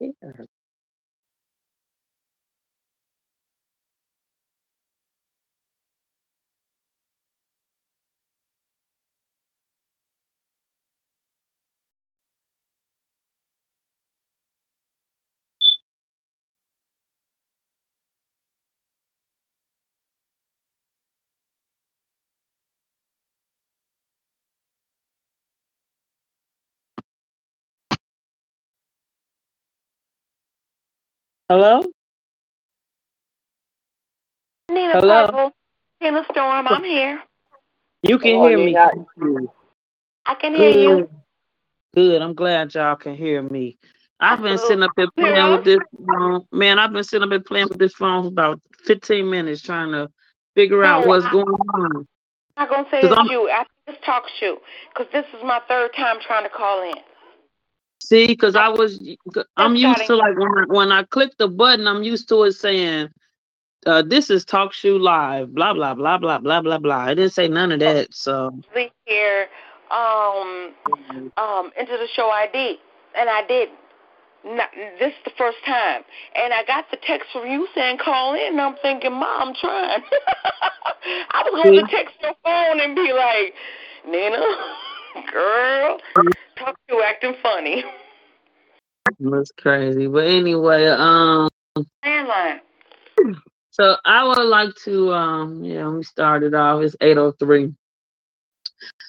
Yeah. Hello? Nina Hello? Purple, Tina Storm, I'm here. You can oh, Come on, hear me. I can hear you. Good. Good. I'm glad y'all can hear me. I've been sitting up here playing Yeah. with this phone. Man, I've been sitting up here playing with this phone for about 15 minutes trying to figure out what's going on. I'm not going to say it's I'm- you. I think it's talk shoe because this is my third time trying to call in. See, because I was, I'm used to like when I, when I click the button, I'm used to it saying, uh, "This is TalkShoe Live." Blah blah blah blah blah blah blah. It didn't say none of that. So Leave here, um, um, into the show ID, and I didn't. Not, this is the first time, and I got the text from you saying call in, and I'm thinking, Mom, I'm trying. I was going to text your phone and be like, Nina, girl, talk to you acting funny. that's crazy. But anyway, um, Landline. so I would like to, um, yeah, we started off. It's 8:03.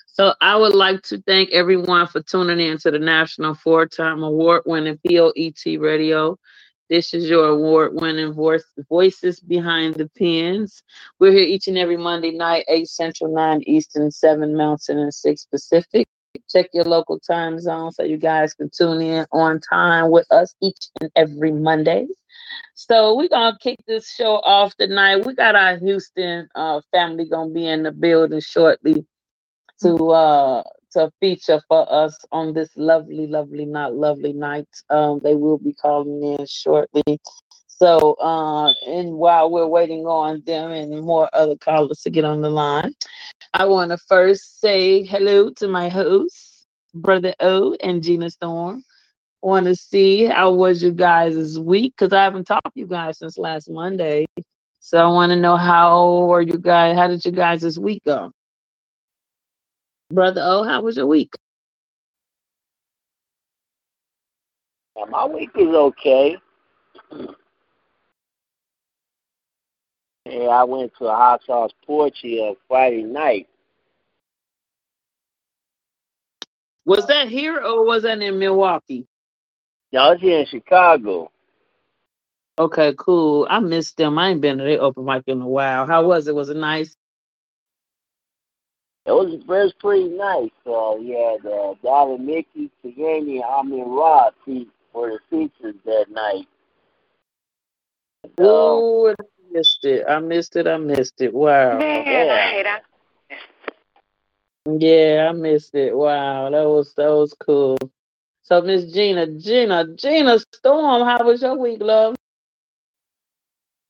So I would like to thank everyone for tuning in to the National Four-Time Award-winning POET Radio. This is your award-winning voice, voices behind the pens. We're here each and every Monday night, 8 Central, 9 Eastern, 7 Mountain, and 6 Pacific. Check your local time zone so you guys can tune in on time with us each and every Monday. So we're gonna kick this show off tonight. We got our Houston uh, family gonna be in the building shortly to uh to feature for us on this lovely, lovely, not lovely night. Um, they will be calling in shortly. So, uh, and while we're waiting on them and more other callers to get on the line, I want to first say hello to my hosts, Brother O and Gina Storm. Want to see how was you guys' week? Because I haven't talked to you guys since last Monday. So I want to know how are you guys? How did you guys this week go? Brother O, how was your week? My week is okay. Yeah, I went to a Hot Sauce Poetry uh, Friday night. Was that here or was that in Milwaukee? No, it's here in Chicago. Okay, cool. I missed them. I ain't been to their open mic in a while. How was it? Was it nice? It was, it was pretty nice. Uh, you had uh, Dollar Mickey, Tagani, Amin Rob fe- for the features that night. Oh, I missed it. I missed it. I missed it. Wow. Man, yeah. I hate that. Yeah, I missed it. Wow, that was that was cool. So Miss Gina, Gina, Gina Storm, how was your week, love?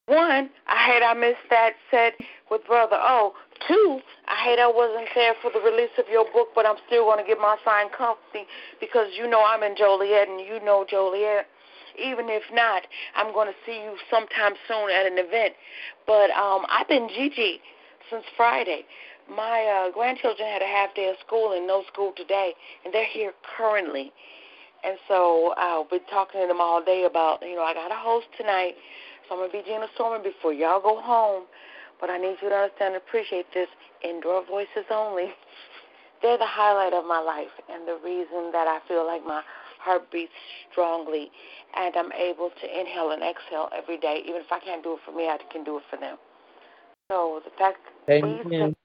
One, I hate I missed that set with Brother O. Two, I hate I wasn't there for the release of your book, but I'm still going to get my signed copy because you know I'm in Joliet and you know Joliet. Even if not, I'm going to see you sometime soon at an event. But um, I've been Gigi since Friday. my uh, grandchildren had a half day of school and no school today, and they're here currently. And so I'll be talking to them all day about, you know, I got a host tonight, so I'm going to be Gina Stormer before y'all go home. But I need you to understand and appreciate this. Indoor voices only. They're the highlight of my life and the reason that I feel like my heart beats strongly and I'm able to inhale and exhale every day. Even if I can't do it for me, I can do it for them. So the fact that Amen.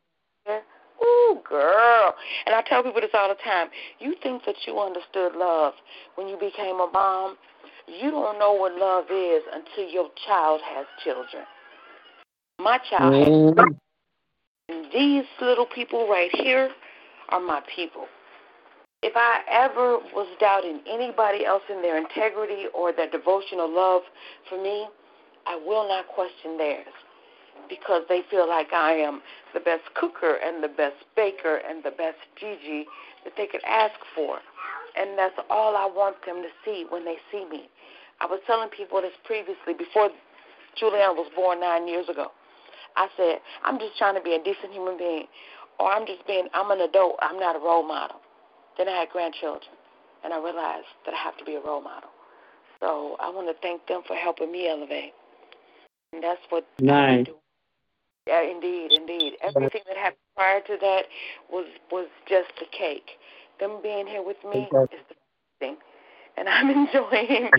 Ooh, girl. And I tell people this all the time. You think that you understood love when you became a mom. You don't know what love is until your child has children. My child mm-hmm. and these little people right here are my people. If I ever was doubting anybody else in their integrity or their devotional love for me, I will not question theirs because they feel like I am the best cooker and the best baker and the best Gigi that they could ask for. And that's all I want them to see when they see me. I was telling people this previously before Julianne was born nine years ago. I said, I'm just trying to be a decent human being, or I'm just being, I'm an adult, I'm not a role model. Then I had grandchildren, and I realized that I have to be a role model. So I want to thank them for helping me elevate. And that's what nice. I'm doing. Yeah, indeed, indeed. Everything that happened prior to that was was just the cake. Them being here with me is the thing, and I'm enjoying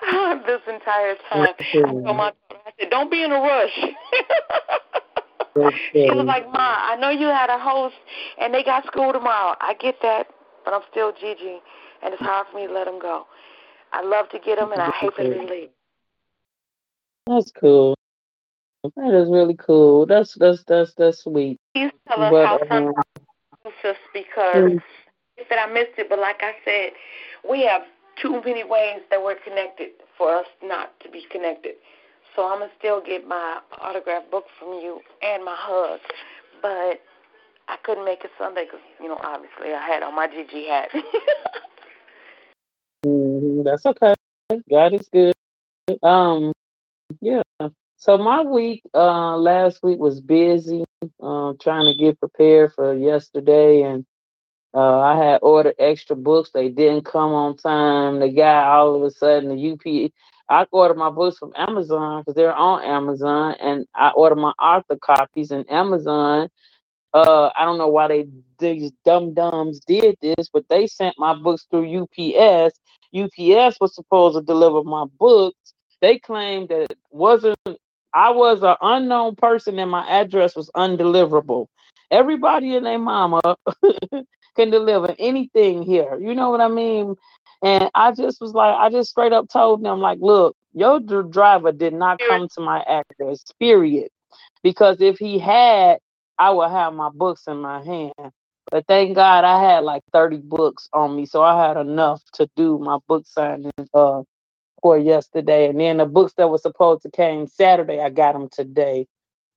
this entire time. I told my daughter, I said, "Don't be in a rush." she was like, "Ma, I know you had a host, and they got school tomorrow. I get that, but I'm still Gigi, and it's hard for me to let them go. I love to get them, and I hate them to leave." That's cool. That is really cool. That's that's that's that's sweet. Please tell us but, how um, because mm. said I missed it, but like I said, we have too many ways that we're connected for us not to be connected. So I'm gonna still get my autograph book from you and my hug, but I couldn't make it Sunday because you know obviously I had on my GG hat. mm, that's okay. God is good. Um, yeah. So my week uh, last week was busy, uh, trying to get prepared for yesterday, and uh, I had ordered extra books. They didn't come on time. The guy all of a sudden the UP. I order my books from Amazon because they're on Amazon, and I order my author copies in Amazon. Uh, I don't know why they these dumb dumbs did this, but they sent my books through UPS. UPS was supposed to deliver my books. They claimed that it wasn't I was an unknown person and my address was undeliverable. Everybody and their mama can deliver anything here. You know what I mean? And I just was like, I just straight up told them, like, look, your driver did not come to my address, period. Because if he had, I would have my books in my hand. But thank God I had like 30 books on me, so I had enough to do my book signing uh, for yesterday, and then the books that were supposed to came Saturday, I got them today.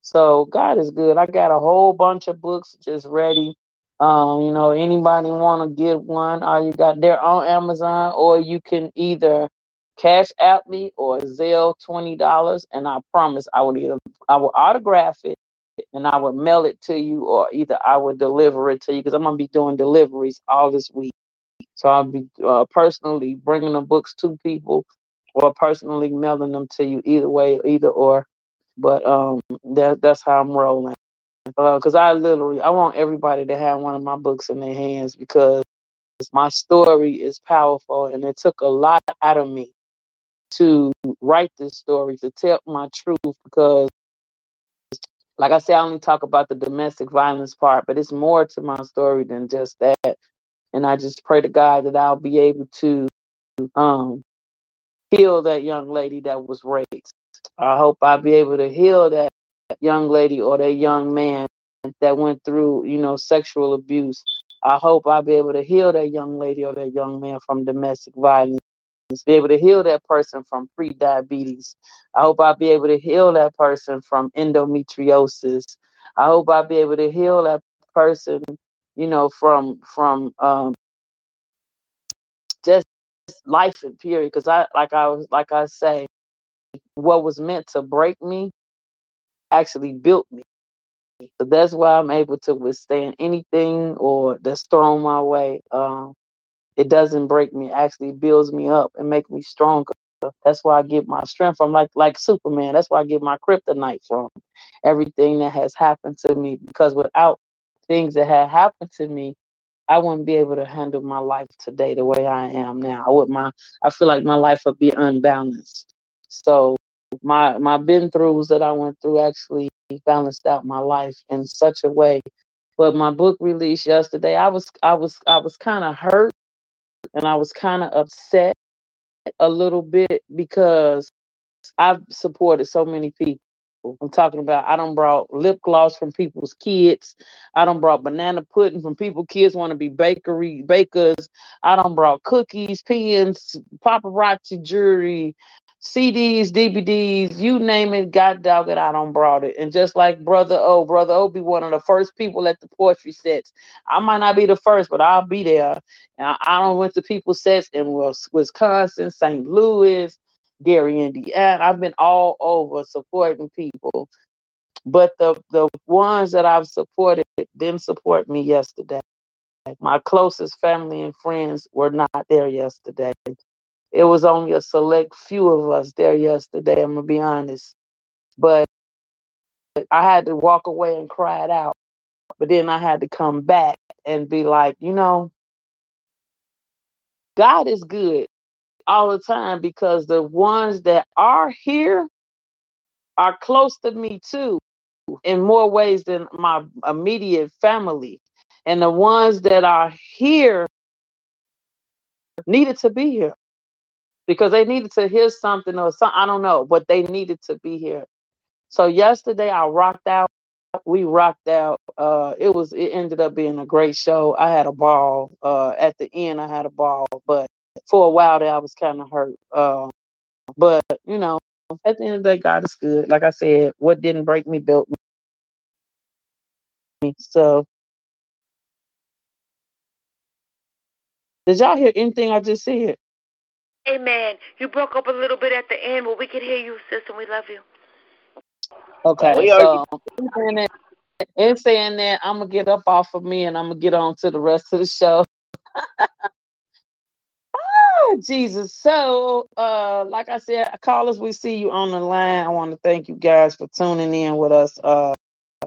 So God is good. I got a whole bunch of books just ready. Um, you know, anybody want to get one? All you got there on Amazon, or you can either Cash App me or Zelle twenty dollars, and I promise I will either I will autograph it and I will mail it to you, or either I will deliver it to you because I'm gonna be doing deliveries all this week. So I'll be uh, personally bringing the books to people or personally mailing them to you either way, either or. But um, that that's how I'm rolling. Because uh, I literally, I want everybody to have one of my books in their hands because my story is powerful, and it took a lot out of me to write this story to tell my truth. Because, like I said, I only talk about the domestic violence part, but it's more to my story than just that. And I just pray to God that I'll be able to um heal that young lady that was raped. I hope I'll be able to heal that young lady or that young man that went through, you know, sexual abuse. I hope I'll be able to heal that young lady or that young man from domestic violence. Be able to heal that person from pre-diabetes. I hope I'll be able to heal that person from endometriosis. I hope I'll be able to heal that person, you know, from from um, just life in period because i like i was like i say what was meant to break me actually built me So that's why I'm able to withstand anything or that's thrown my way. Um, it doesn't break me, it actually builds me up and make me stronger. That's why I get my strength from like like Superman. That's why I get my kryptonite from. Everything that has happened to me. Because without things that had happened to me, I wouldn't be able to handle my life today the way I am now. I would my I feel like my life would be unbalanced. So my my been throughs that I went through actually balanced out my life in such a way. But my book released yesterday, I was I was I was kind of hurt and I was kind of upset a little bit because I've supported so many people. I'm talking about I don't brought lip gloss from people's kids. I don't brought banana pudding from people kids want to be bakery bakers. I don't brought cookies, pens, paparazzi jewelry, CDs, DVDs, you name it, God dog it, I don't brought it. And just like Brother O, Brother O be one of the first people at the poetry sets. I might not be the first, but I'll be there. And I don't went to people's sets in Wisconsin, St. Louis, Gary, Indiana. I've been all over supporting people. But the the ones that I've supported didn't support me yesterday. My closest family and friends were not there yesterday. It was only a select few of us there yesterday, I'm gonna be honest. But I had to walk away and cry it out. But then I had to come back and be like, you know, God is good all the time because the ones that are here are close to me too in more ways than my immediate family. And the ones that are here needed to be here because they needed to hear something or something. I don't know, but they needed to be here. So yesterday I rocked out. We rocked out. Uh, it was. It ended up being a great show. I had a ball. Uh, at the end, I had a ball, but for a while there, I was kind of hurt. Uh, but you know, at the end of the day, God is good. Like I said, what didn't break me built me. So, did y'all hear anything I just said? Amen. You broke up a little bit at the end, but we could hear you, sis, and we love you. Okay, so in saying, that, in saying that, I'm gonna get up off of me and I'm gonna get on to the rest of the show. oh, Jesus. So, uh, like I said, callers, we see you on the line. I want to thank you guys for tuning in with us. Uh,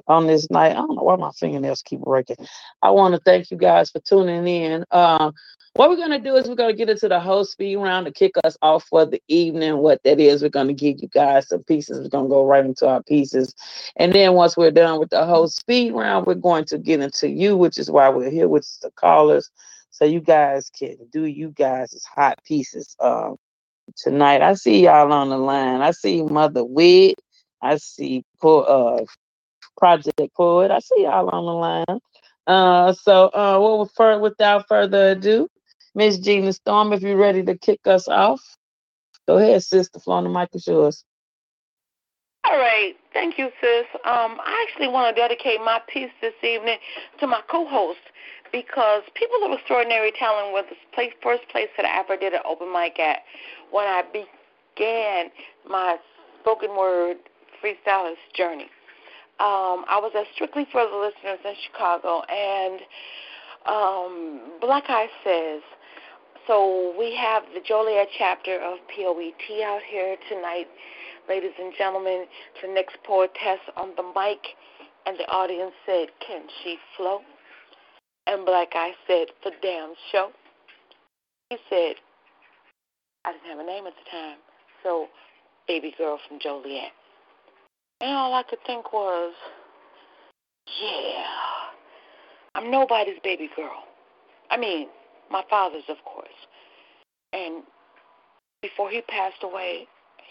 on this night. I don't know why my fingernails keep breaking. I want to thank you guys for tuning in. Uh, what we're going to do is we're going to get into the whole speed round to kick us off for the evening. What that is, we're going to give you guys some pieces. We're going to go right into our pieces. And then once we're done with the whole speed round, we're going to get into you, which is why we're here with the callers. So you guys can do you guys' hot pieces uh, tonight. I see y'all on the line. I see Mother Wit. I see uh, Project Poet. I see y'all on the line. Uh, so uh, well, without further ado, Miss Gina Storm, if you're ready to kick us off, go ahead, sister. Flow on the mic is yours. All right, thank you, sis. Um, I actually want to dedicate my piece this evening to my co-host because People of Extraordinary Talent was the place, first place that I ever did an open mic at when I began my spoken word freestylist journey um, I was at Strictly for the Listeners in Chicago, and um, Black Ice says, so we have the Joliet chapter of POET out here tonight, ladies and gentlemen. The next poetess on the mic, and the audience said, "Can she flow?" And Black Ice said, "For damn show." He said, "I didn't have a name at the time, so baby girl from Joliet." And all I could think was, yeah, I'm nobody's baby girl. I mean, my father's, of course. And before he passed away,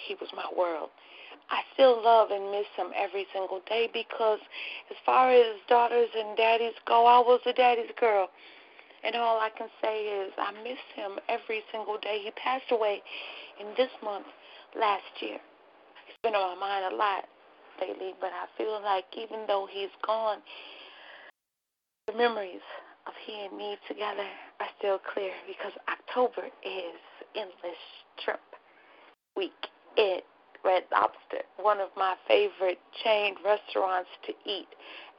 he was my world. I still love and miss him every single day because, as far as daughters and daddies go, I was a daddy's girl. And all I can say is I miss him every single day. He passed away in this month last year. It's been on my mind a lot lately, but I feel like even though he's gone, the memories of he and me together are still clear because October is Endless Shrimp week. It Red Lobster, one of my favorite chain restaurants to eat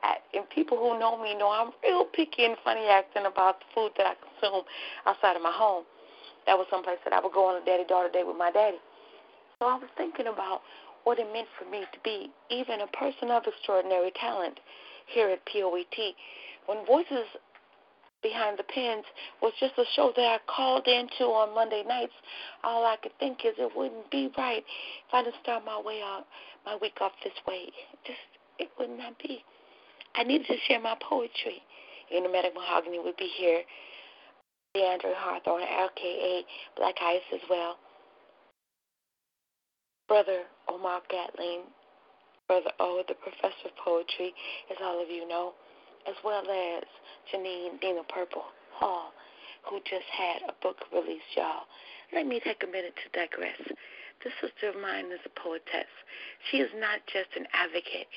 at. And people who know me know I'm real picky and funny acting about the food that I consume outside of my home. That was someplace that I would go on a daddy daughter date with my daddy. So I was thinking about what it meant for me to be even a person of extraordinary talent here at POET. When Voices Behind the Pens was just a show that I called into on Monday nights, all I could think is it wouldn't be right if I didn't start my way out my week off this way. Just it would not be. I needed to share my poetry. Enigmatic Mahogany would be here. DeAndre Hawthorne, LKA Black Ice as well. Brother Omar Gatling, Brother O, the professor of poetry, as all of you know, as well as Janine Nina Purple Hall, who just had a book release, y'all. Let me take a minute to digress. This sister of mine is a poetess. She is not just an advocate,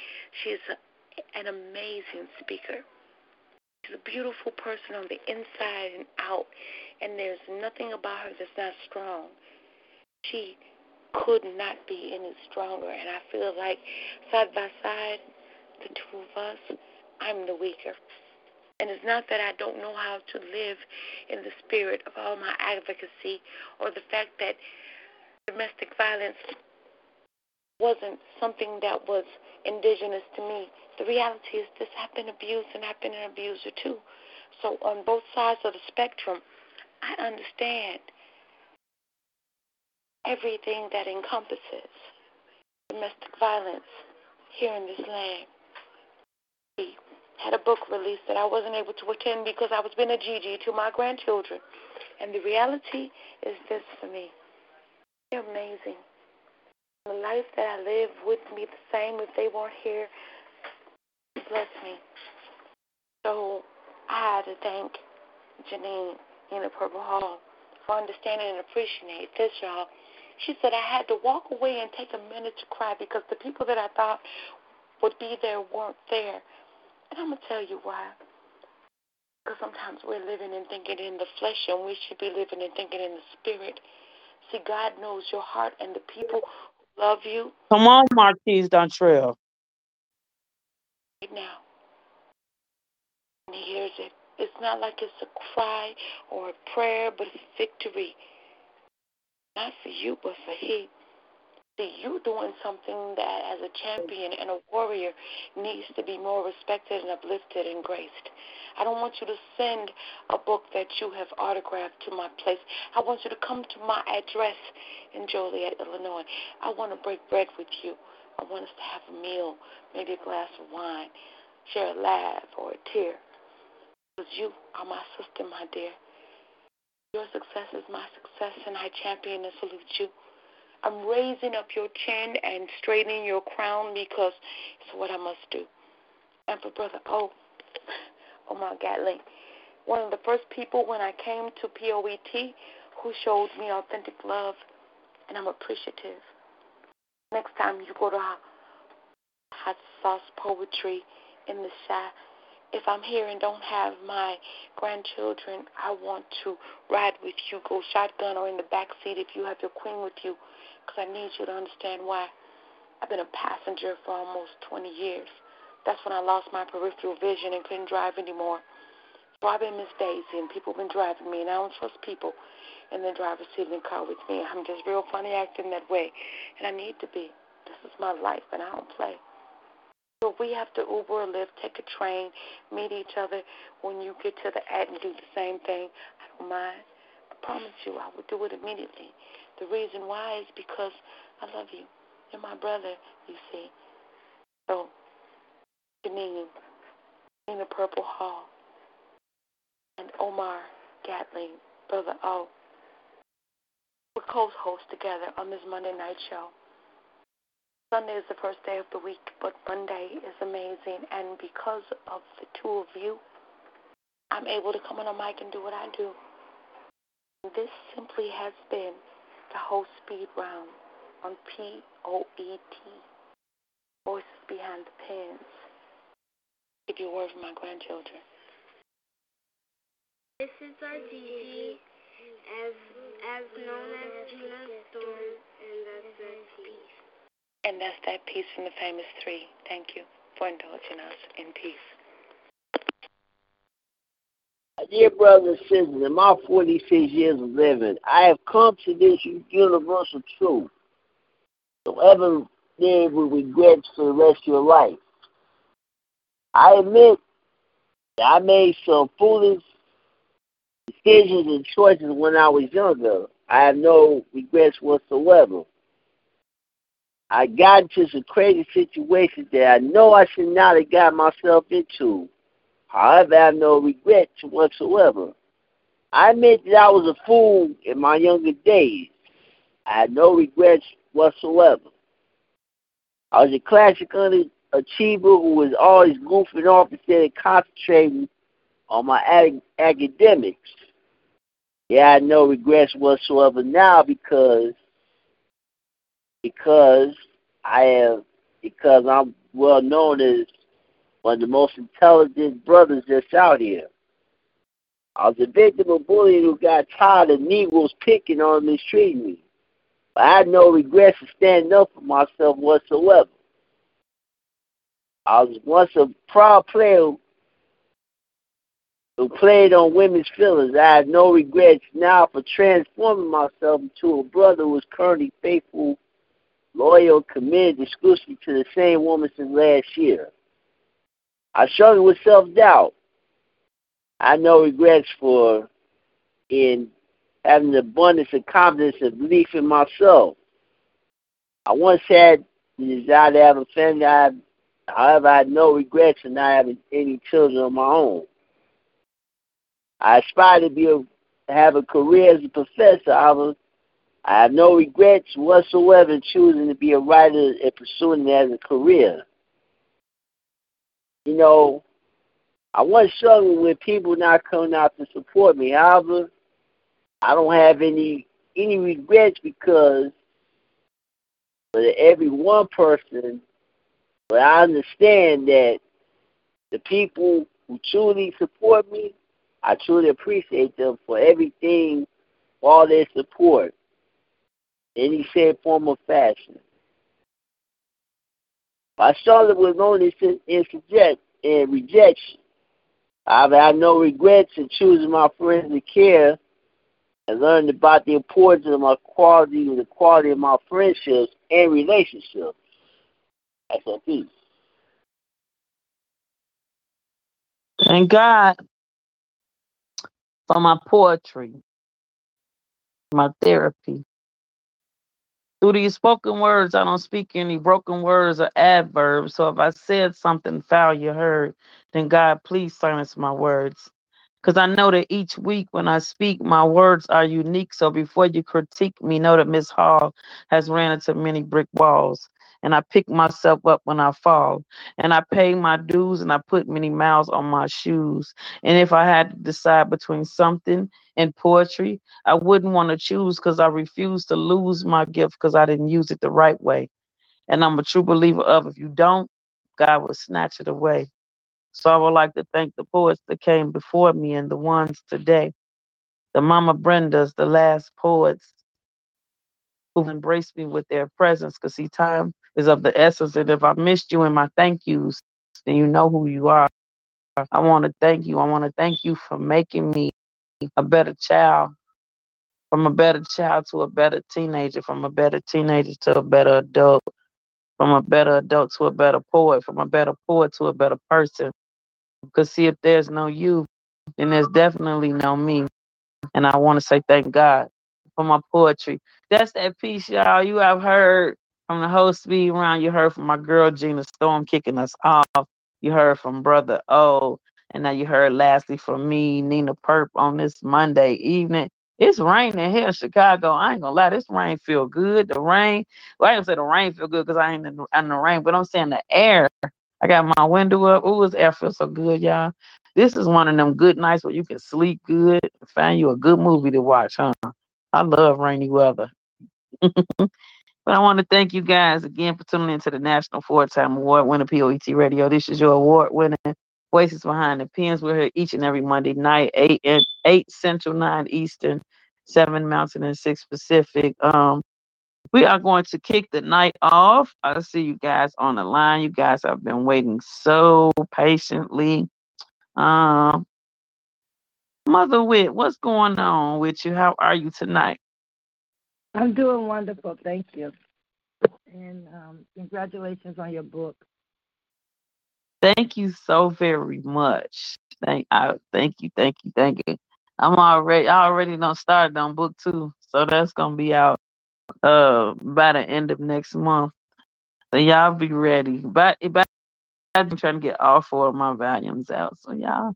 she is a, an amazing speaker. She's a beautiful person on the inside and out, and there's nothing about her that's not strong. She could not be any stronger, and I feel like side by side, the two of us, I'm the weaker. And it's not that I don't know how to live in the spirit of all my advocacy or the fact that domestic violence wasn't something that was indigenous to me. The reality is this I've been abused and I've been an abuser too. So on both sides of the spectrum, I understand everything that encompasses domestic violence here in this land. Had a book release that I wasn't able to attend because I was being a Gigi to my grandchildren. And the reality is this for me. They're amazing. The life that I live would be the same if they weren't here. Bless me. So I had to thank Janine in the Purple Hall for understanding and appreciating this, y'all. She said I had to walk away and take a minute to cry because the people that I thought would be there weren't there. And I'm going to tell you why. Because sometimes we're living and thinking in the flesh, and we should be living and thinking in the spirit. See, God knows your heart, and the people who love you. Come on, Marquise Dontrell. Right now. And He hears it. It's not like it's a cry or a prayer, but it's victory. Not for you, but for He. See, you doing something that, as a champion and a warrior, needs to be more respected and uplifted and graced. I don't want you to send a book that you have autographed to my place. I want you to come to my address in Joliet, Illinois. I want to break bread with you. I want us to have a meal, maybe a glass of wine, share a laugh or a tear. Because you are my sister, my dear. Your success is my success, and I champion and salute you. I'm raising up your chin and straightening your crown because it's what I must do. And for Brother O, oh my Gatling, one of the first people when I came to POET who showed me authentic love, and I'm appreciative. Next time you go to Hot Sauce Poetry in the Chi, if I'm here and don't have my grandchildren, I want to ride with you, go shotgun or in the back seat if you have your queen with you because I need you to understand why. I've been a passenger for almost 20 years. That's when I lost my peripheral vision and couldn't drive anymore. So I've been Miss Daisy, and people have been driving me, and I don't trust people in the driver's seat in the car with me. I'm just real funny acting that way, and I need to be. This is my life, and I don't play. So we have to Uber or Lyft, take a train, meet each other. When you get to the ad and do the same thing, I don't mind. I promise you, I will do it immediately. The reason why is because I love you. You're my brother, you see. So, Janine, Nina Purple Hall, and Omar Gatling, Brother O. We're co-hosts together on this Monday night show. Sunday is the first day of the week, but Monday is amazing. And because of the two of you, I'm able to come on a mic and do what I do. This simply has been the whole speed round on P-O-E-T, Voices Behind the Pens. Give you a word from my grandchildren. This is our Gigi, as, as known as Gina Storm, and that's the peace. And that's that piece from the famous three. Thank you for indulging us in peace. Dear brothers and sisters, in my 46 years of living, I have come to this universal truth. Don't ever live with regrets for the rest of your life. I admit that I made some foolish decisions and choices when I was younger. I have no regrets whatsoever. I got into some crazy situations that I know I should not have got myself into. However, I have no regrets whatsoever. I admit that I was a fool in my younger days. I had no regrets whatsoever. I was a classic underachiever who was always goofing off instead of concentrating on my ad- academics. Yeah, I had no regrets whatsoever now because because I am because I'm well known as one of the most intelligent brothers that's out here. I was a victim of bullying who got tired of Negroes picking on and mistreating me. But I had no regrets of standing up for myself whatsoever. I was once a proud player who played on women's feelings. I have no regrets now for transforming myself into a brother who is currently faithful, loyal, committed exclusively to the same woman since last year. I struggle with self doubt. I no regrets for in having an abundance of confidence and belief in myself. I once had the desire to have a family. I have, however, I had no regrets in not having any children of my own. I aspire to be a, have a career as a professor. However, I have no regrets whatsoever in choosing to be a writer and pursuing it as a career. You know, I was struggling with people not coming out to support me. However, I don't have any any regrets because for every one person, but I understand that the people who truly support me I truly appreciate them for everything, all their support, any shape, form, or fashion. I started with loneliness and subject and rejection. I've had no regrets in choosing my friends and care and learned about the importance of my quality and the quality of my friendships and relationships. That's a peace. Thank God for my poetry, my therapy. Through these spoken words, I don't speak any broken words or adverbs. So if I said something foul you heard, then God, please silence my words. Because I know that each week when I speak, my words are unique. So before you critique me, know that Miss Hall has ran into many brick walls and I pick myself up when I fall. And I pay my dues and I put many miles on my shoes. And if I had to decide between something and poetry, I wouldn't want to choose because I refuse to lose my gift because I didn't use it the right way. And I'm a true believer of if you don't, God will snatch it away. So I would like to thank the poets that came before me and the ones today. The Mama Brendas, the last poets who've embraced me with their presence because see, time is of the essence. And if I missed you in my thank yous, then you know who you are. I want to thank you. I want to thank you for making me a better child, from a better child to a better teenager, from a better teenager to a better adult, from a better adult to a better poet, from a better poet to a better person. Because see, if there's no you, then there's definitely no me. And I want to say thank God for my poetry. That's that piece, y'all. You have heard from the whole speed round. You heard from my girl Gina Storm kicking us off. You heard from Brother O. And now you heard lastly from me, Nina Perp, on this Monday evening. It's raining here in Chicago. I ain't gonna lie, this rain feel good. The rain, well, I ain't gonna say the rain feel good because I ain't in the, in the rain, but I'm saying the air. I got my window up. Ooh, this air feels so good, y'all. This is one of them good nights where you can sleep good find you a good movie to watch, huh? I love rainy weather. but I want to thank you guys again for tuning into the National Four Time Award winner POET Radio. This is your award winning Voices Behind the Pens. We're here each and every Monday night, 8 and 8 Central, 9 Eastern, 7 Mountain, and 6 Pacific. Um, we are going to kick the night off. I see you guys on the line. You guys have been waiting so patiently. Um, Mother Wit, what's going on with you? How are you tonight? I'm doing wonderful, thank you. And um, congratulations on your book. Thank you so very much. Thank I thank you, thank you, thank you. I'm already I already done started on book two, so that's gonna be out uh by the end of next month. So y'all be ready. But, but I've been trying to get all four of my volumes out. So y'all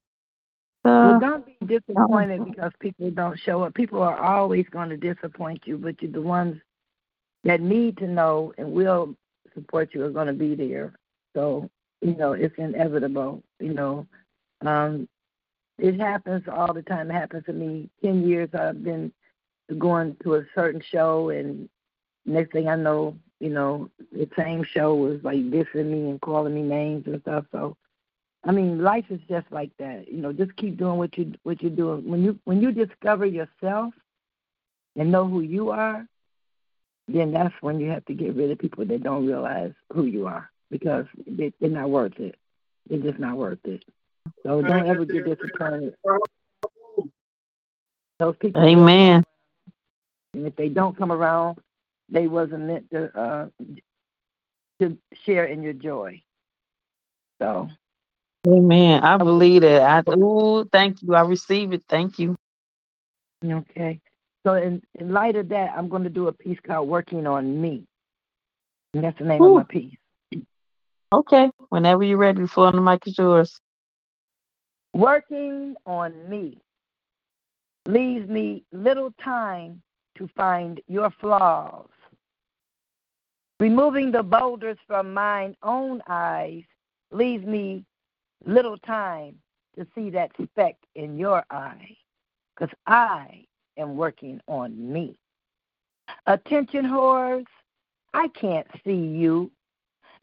well, don't be disappointed because people don't show up. People are always going to disappoint you, but you, the ones that need to know and will support you are going to be there. So, you know, it's inevitable. You know, um, it happens all the time. It happens to me. Ten years I've been going to a certain show, and next thing I know, you know, the same show was like dissing me and calling me names and stuff. So I mean, life is just like that. You know, just keep doing what you what you're doing. When you when you discover yourself and know who you are, then that's when you have to get rid of people that don't realize who you are because they, they're not worth it. They're just not worth it. So don't ever get disappointed. Those people. Amen. And if they don't come around, they wasn't meant to uh, to share in your joy. So Amen. I believe it. I oh, thank you. I receive it. Thank you. Okay. So in, in light of that, I'm going to do a piece called "Working on Me," and that's the name Ooh. of my piece. Okay. Whenever you're ready, the floor on the mic is yours. Working on me leaves me little time to find your flaws. Removing the boulders from mine own eyes leaves me little time to see that speck in your eye because I am working on me. Attention whores, I can't see you.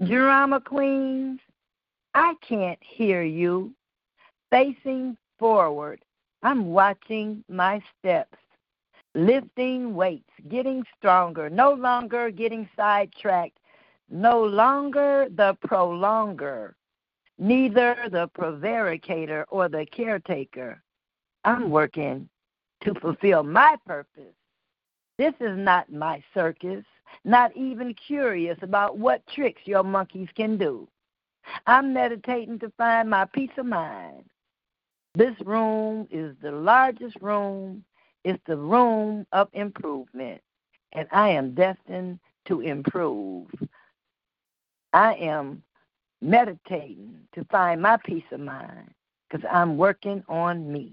Drama queens, I can't hear you. Facing forward, I'm watching my steps. Lifting weights, getting stronger, no longer getting sidetracked, no longer the prolonger neither the prevaricator or the caretaker. I'm working to fulfill my purpose. This is not my circus, not even curious about what tricks your monkeys can do. I'm meditating to find my peace of mind. This room is the largest room, it's the room of improvement, and I am destined to improve. I am meditating to find my peace of mind because I'm working on me.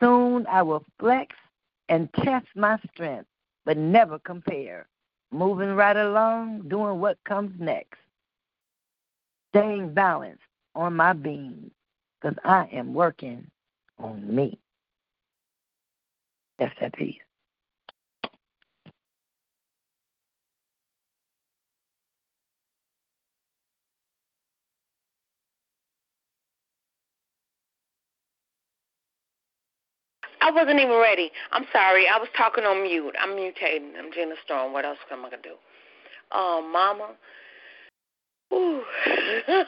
Soon I will flex and test my strength, but never compare. Moving right along, doing what comes next. Staying balanced on my being because I am working on me. That's that peace. I wasn't even ready. I'm sorry. I was talking on mute. I'm mutating. I'm Gina Storm. What else am I gonna do? Um, Mama. Ooh.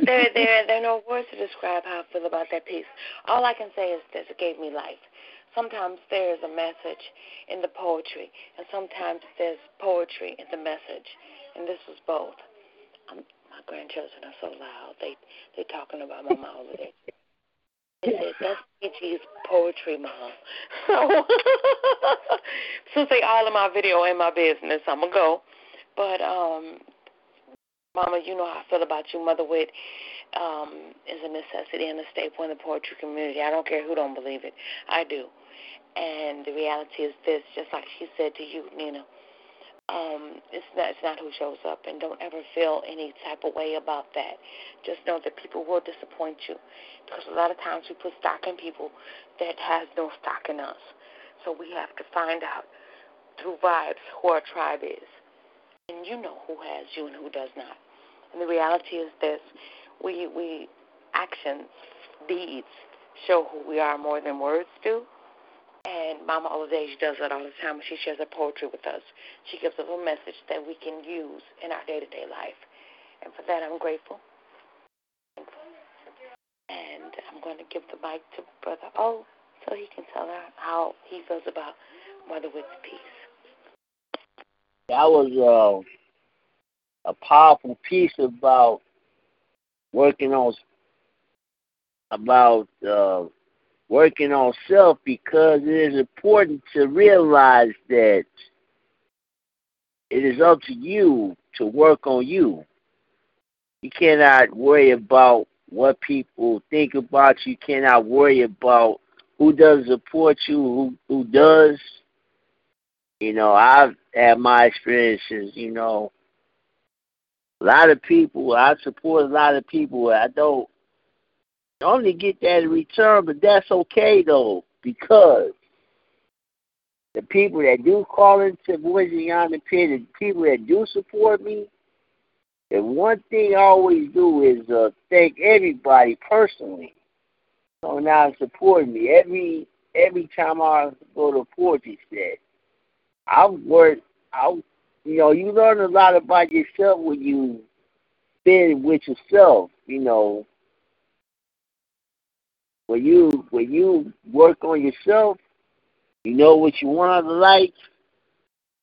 there, there, there are no words to describe how I feel about that piece. All I can say is this: it gave me life. Sometimes there is a message in the poetry, and sometimes there's poetry in the message, and this was both. I'm, my grandchildren are so loud; they they're talking about Mama all the day. They said, that's PG's poetry, Mom. So, since they all in my video and my business, I'm to go. But, um, Mama, you know how I feel about you. Mother Wit um, is a necessity and a staple in the poetry community. I don't care who don't believe it. I do. And the reality is this, just like she said to you, Nina, um, it's not it's not who shows up, and don't ever feel any type of way about that. Just know that people will disappoint you, because a lot of times we put stock in people that has no stock in us. So we have to find out through vibes who our tribe is, and you know who has you and who does not. And the reality is this: we we actions, deeds show who we are more than words do. And Mama Holiday, she does that all the time. She shares her poetry with us. She gives us a message that we can use in our day-to-day life. And for that, I'm grateful. And I'm going to give the mic to Brother O so he can tell her how he feels about Mother Wit's piece. That was uh, a powerful piece about working on about uh, working on self because it is important to realize that it is up to you to work on you. You cannot worry about what people think about you. You cannot worry about who does support you, who who does. You know, I've had my experiences, you know. A lot of people I support a lot of people I don't only get that in return, but that's okay though, because the people that do call into Voices Behind the Pens, the people that do support me, the one thing I always do is uh, thank everybody personally on now supporting me. Every every time I go to poetry set, I work. I you know you learn a lot about yourself when you spend with yourself. You know when you when you work on yourself, you know what you want out of life,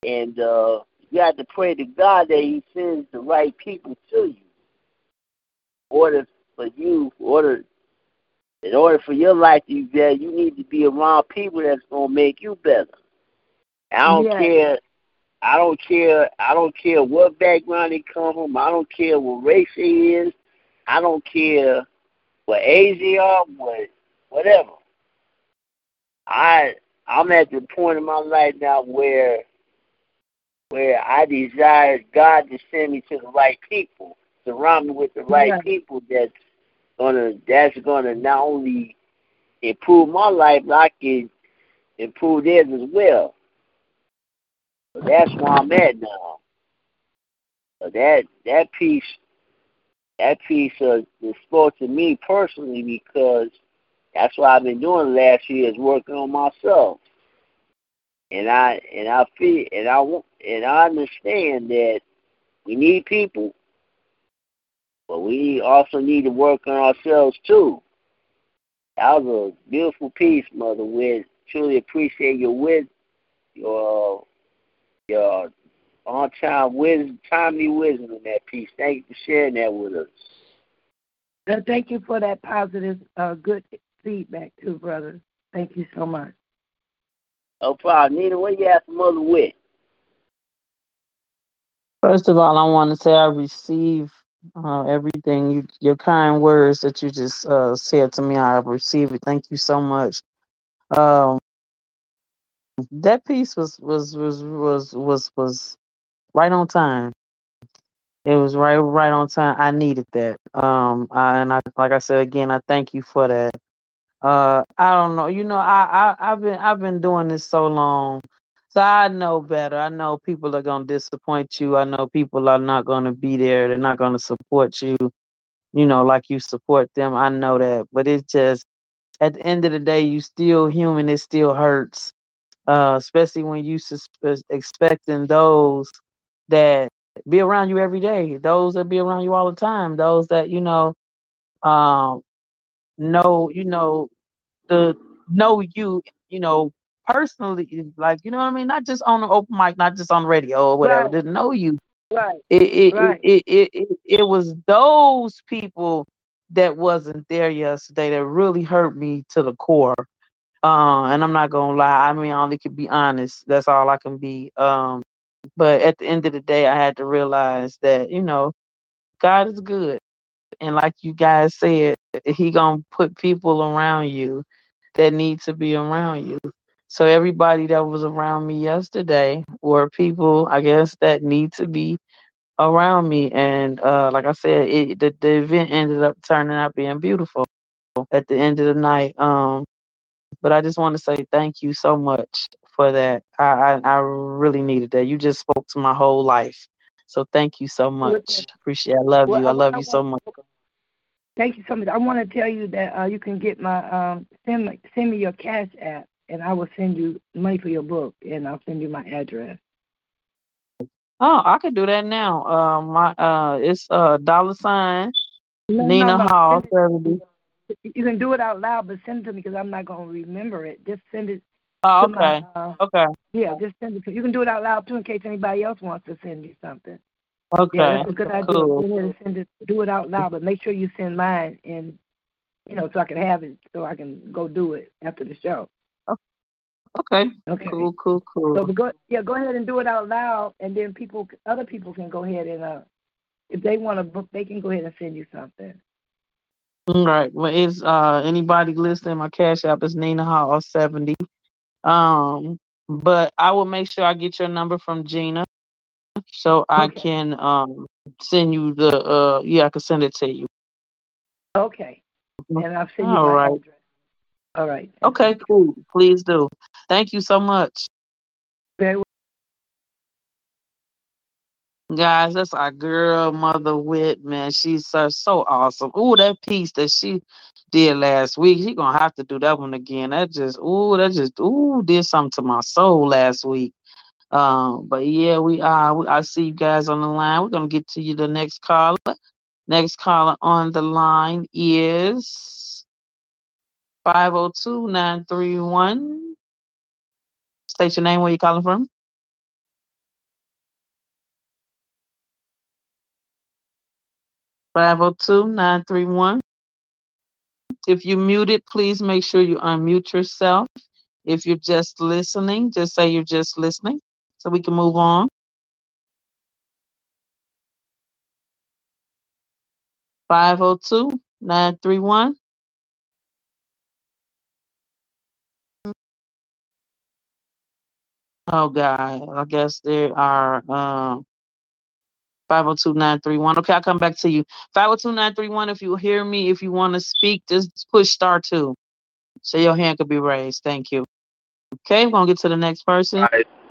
and uh, you have to pray to God that He sends the right people to you. In order for you, order in order for your life to be better, you need to be around people that's gonna make you better. I don't yes. care. I don't care. I don't care what background they come from. I don't care what race they is. I don't care what age they are, what whatever. I I'm at the point in my life now where where I desire God to send me to the right people, surround me with the right yeah. people that's gonna that's gonna not only improve my life, but I can improve theirs as well. So that's where I'm at now. So that that piece that piece uh, spoke to me personally because that's what I've been doing the last year is working on myself. And I and I feel and I and I understand that we need people but we also need to work on ourselves too. That was a beautiful piece, Mother Wit. Truly appreciate your wit, your your on time wisdom, timely wisdom in that piece. Thank you for sharing that with us. Thank you for that positive, uh, good feedback too, brother. Thank you so much. No problem. Nina, what you have for Mother Wit? First of all, I want to say I receive uh, everything you, your kind words that you just uh, said to me. I receive it. Thank you so much. Um, that piece was was was was was was right on time. It was right right on time. I needed that. Um, I, and I like I said again, I thank you for that. Uh, I don't know. You know, I, I I've been I've been doing this so long so I know better. I know people are to disappoint you. I know people are not to be there. They're not to support you, you know, like you support them. I know that. But it's just, at the end of the day, you still human. It still hurts, uh, especially when you sus- expecting those that be around you every day, those that be around you all the time, those that, you know, um, know, you know, the know you, you know, personally, like you know what I mean, not just on the open mic, not just on the radio or whatever, right. didn't know you. Right. It it, right. It, it, it, it, it was those people that wasn't there yesterday that really hurt me to the core. Uh, and I'm not gonna lie, I mean I only can be honest. That's all I can be. Um, but at the end of the day I had to realize that, you know, God is good. And like you guys said, he gonna put people around you that need to be around you. So everybody that was around me yesterday were people, I guess, that need to be around me. And uh, like I said, it, the the event ended up turning out being beautiful at the end of the night. Um, but I just want to say thank you so much for that. I, I, I really needed that. You just spoke to my whole life. So thank you so much. Appreciate. It. I love well, you. I, I love I, you so much. Thank you so much. I want to tell you that uh, you can get my um, send me, send me your cash app and I will send you money for your book, and I'll send you my address. Oh, I could do that now. Uh, my uh, it's uh dollar sign No, Nina no, Hall send seventy. it- You can do it out loud, but send it to me because I'm not going to remember it. Just send it Oh, to my. okay, Uh, okay, yeah, just send it to. You can do it out loud too, in case anybody else wants to send you something. Okay. Yeah, okay. that's a good idea. Cool. Ahead and send it. Do it out loud, but make sure you send mine, and you know, so I can have it, so I can go do it after the show. Okay. Okay. Cool, cool, cool. So go, yeah, go ahead and do it out loud, and then people, other people can go ahead and, uh, if they want to book, they can go ahead and send you something. All right. Well, it's uh anybody listening, my cash app is Nina Hall seventy. Um, but I will make sure I get your number from Gina, so I Okay. can um send you the uh yeah I can send it to you. Okay. And I'll send you All my right. address. All right. Okay, cool. Please do. Thank you so much. Very well. Guys, that's our girl, Mother Wit, man. She's so, so awesome. Ooh, that piece that she did last week, she gonna have to do that one again. That just, ooh, that just, ooh, did something to my soul last week. Um, but yeah, we are. We, I see you guys on the line. We're gonna get to you the next caller. Next caller on the line is 502-931. State your name, where you calling from. Five zero two nine three one. If you're muted, please make sure you unmute yourself. If you're just listening, just say you're just listening so we can move on. Five zero two nine three one. Oh God, I guess there are um five zero two nine three one. Okay, I'll come back to you. Five zero two nine three one. If you hear me, if you want to speak, just push star two. So your hand could be raised. Thank you. Okay, we're gonna get to the next person.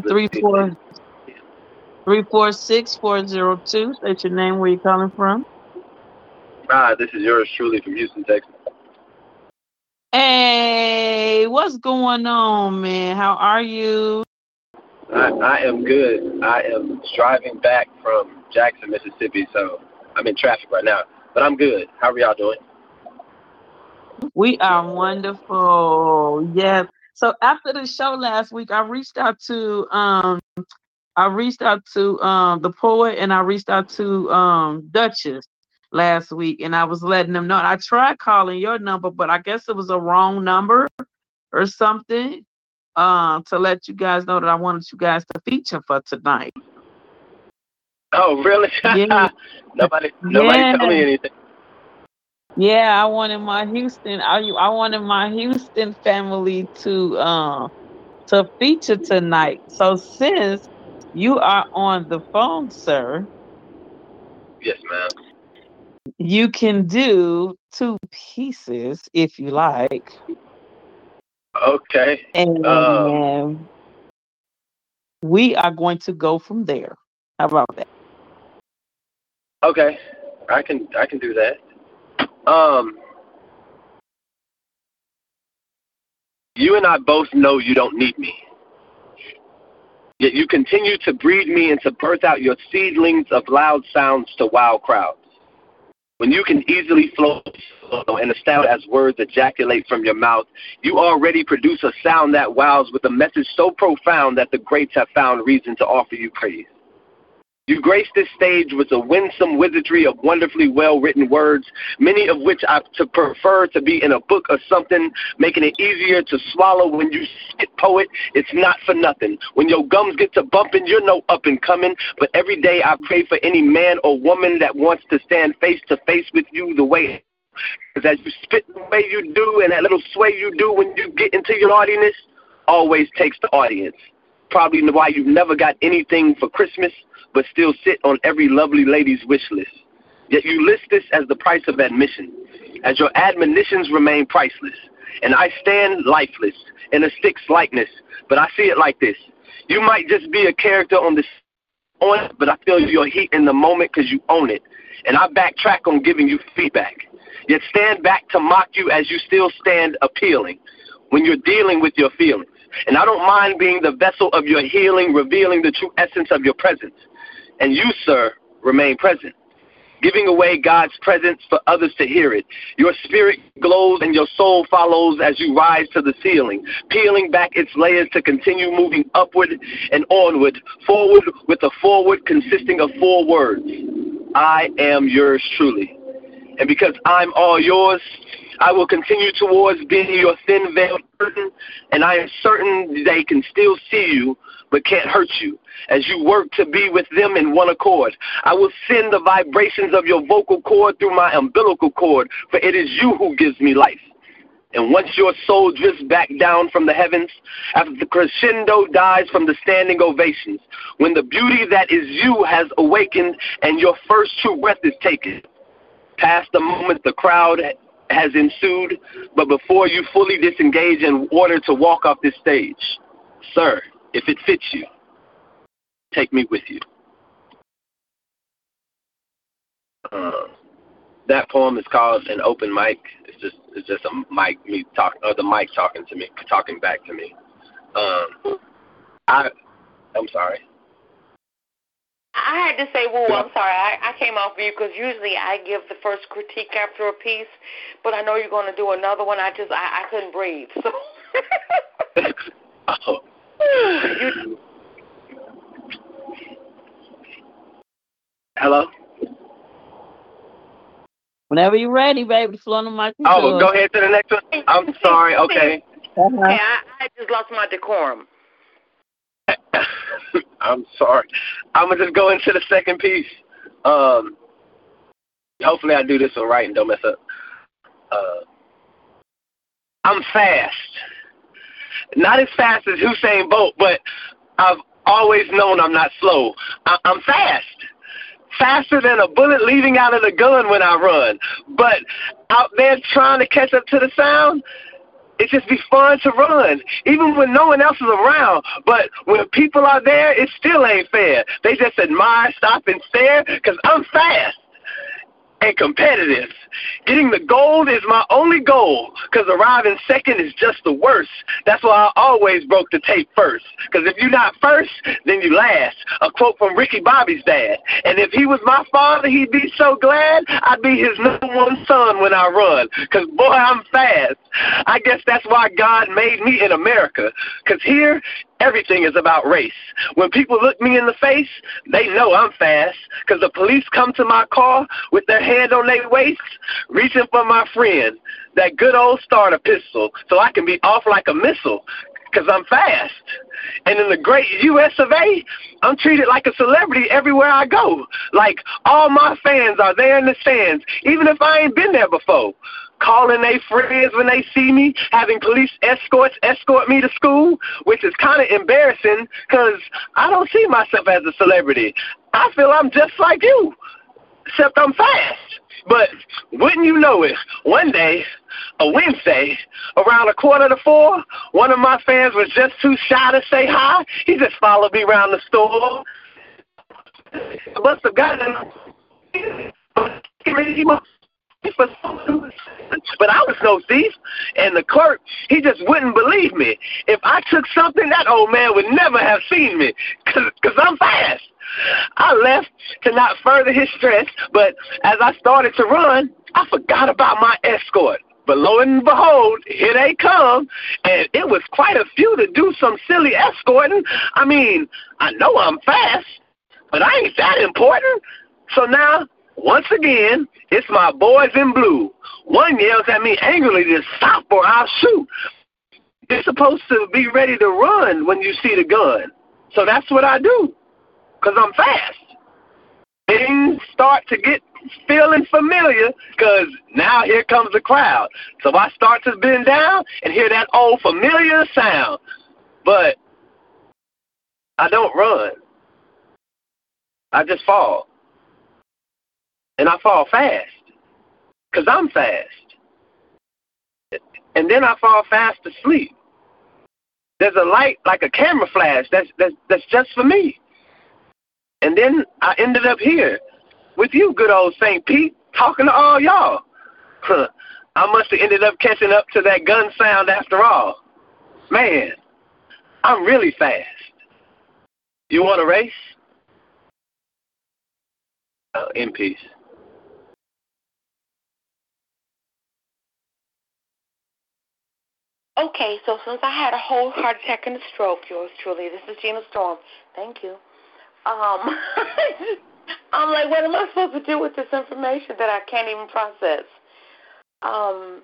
Three four three four six four zero two. That's your name, where you calling from. Hi, this is yours truly from Houston, Texas. Hey, what's going on, man? How are you? I, I am good. I am driving back from Jackson, Mississippi, so I'm in traffic right now. But I'm good. How are y'all doing? We are wonderful. Yes. So after the show last week, I reached out to um I reached out to um the poet and I reached out to um Duchess last week and I was letting them know. I tried calling your number, but I guess it was a wrong number or something. Uh, to let you guys know that I wanted you guys to feature for tonight. Oh, really? Yeah. nobody, nobody Yeah. told me anything. Yeah, I wanted my Houston. I I wanted my Houston family to uh, to feature tonight. So since you are on the phone, sir, Yes, ma'am. you can do two pieces if you like, Okay. and Um, we are going to go from there. How about that? Okay. I can I can do that. Um You and I both know you don't need me. Yet you continue to breed me and to birth out your seedlings of loud sounds to wow crowds. When you can easily flow and astound as words ejaculate from your mouth, you already produce a sound that wows with a message so profound that the greats have found reason to offer you praise. You grace this stage with a winsome wizardry of wonderfully well written words, many of which I to prefer to be in a book or something, making it easier to swallow when you spit poet. It's not for nothing. When your gums get to bumping, you're no up and coming. But every day I pray for any man or woman that wants to stand face to face with you the way because as you spit the way you do and that little sway you do when you get into your audience, always takes the audience. Probably why you've never got anything for Christmas, but still sit on every lovely lady's wish list. Yet you list this as the price of admission, as your admonitions remain priceless. And I stand lifeless in a stick's likeness, but I see it like this. You might just be a character on this on it, but I feel your heat in the moment because you own it. And I backtrack on giving you feedback. Yet stand back to mock you as you still stand appealing. when you're dealing with your feelings. And I don't mind being the vessel of your healing, revealing the true essence of your presence. And you, sir, remain present giving away God's presence for others to hear it. Your spirit glows and your soul follows as you rise to the ceiling, peeling back its layers to continue moving upward and onward, forward with a forward consisting of four words I am yours truly. And because I'm all yours, I will continue towards being your thin veiled curtain, and I am certain they can still see you but can't hurt you as you work to be with them in one accord. I will send the vibrations of your vocal cord through my umbilical cord, for it is you who gives me life. And once your soul drifts back down from the heavens, after the crescendo dies from the standing ovations, when the beauty that is you has awakened and your first true breath is taken, past the moment the crowd has ensued, but before you fully disengage in order to walk off this stage, sir, if it fits you, take me with you. Uh, that poem is called an open mic. It's just it's just a mic me talk or the mic talking to me, talking back to me. Um, I I'm sorry. I had to say, "Whoa, I'm sorry. I, I came off of you because usually I give the first critique after a piece, but I know you're going to do another one. I just I, I couldn't breathe. So. oh. you, Hello. Whenever you're ready, baby, flow on the mic. Oh, go ahead to the next one. I'm sorry. Okay. Uh-huh. okay, I, I just lost my decorum. I'm sorry. I'm gonna just go into the second piece. Um, hopefully I do this one right and don't mess up. Uh, I'm fast. Not as fast as Usain Bolt, but I've always known I'm not slow. I- I'm fast. Faster than a bullet leaving out of the gun when I run. But out there trying to catch up to the sound, it just be fun to run, even when no one else is around. But when people are there, it still ain't fair. They just admire, stop, and stare because I'm fast and competitive. Getting the gold is my only goal because arriving second is just the worst. That's why I always broke the tape first because if you're not first, then you last. A quote from Ricky Bobby's dad. And if he was my father, he'd be so glad I'd be his number one son when I run because, boy, I'm fast. I guess that's why God made me in America because here everything is about race. When people look me in the face, they know I'm fast because the police come to my car with their hand on their waist, reaching for my friend, that good old starter pistol, so I can be off like a missile because I'm fast. And in the great U.S. of A., I'm treated like a celebrity everywhere I go. Like all my fans are there in the stands, even if I ain't been there before calling their friends when they see me, having police escorts escort me to school, which is kind of embarrassing because I don't see myself as a celebrity. I feel I'm just like you, except I'm fast. But wouldn't you know it, one day, a Wednesday, around a quarter to four, one of my fans was just too shy to say hi. He just followed me around the store. I must have gotten but I was no thief. And the clerk, he just wouldn't believe me. If I took something, that old man would never have seen me because I'm fast. I left to not further his stress, but as I started to run, I forgot about my escort. But lo and behold, here they come, and it was quite a few to do some silly escorting. I mean, I know I'm fast, but I ain't that important. So now once again, it's my boys in blue. One yells at me angrily to stop or I'll shoot. You're supposed to be ready to run when you see the gun. So that's what I do because I'm fast. Things start to get feeling familiar because now here comes the crowd. So I start to bend down and hear that old familiar sound. But I don't run. I just fall and I fall fast because I'm fast. And then I fall fast asleep. There's a light like a camera flash that's, that's, that's just for me. And then I ended up here with you, good old St. Pete, talking to all y'all. I must have ended up catching up to that gun sound after all. Man, I'm really fast. You want a race? Uh, in peace. Okay, so since I had a whole heart attack and a stroke, yours truly, this is Gina Storm. Thank you. Um, I'm like, what am I supposed to do with this information that I can't even process? Um,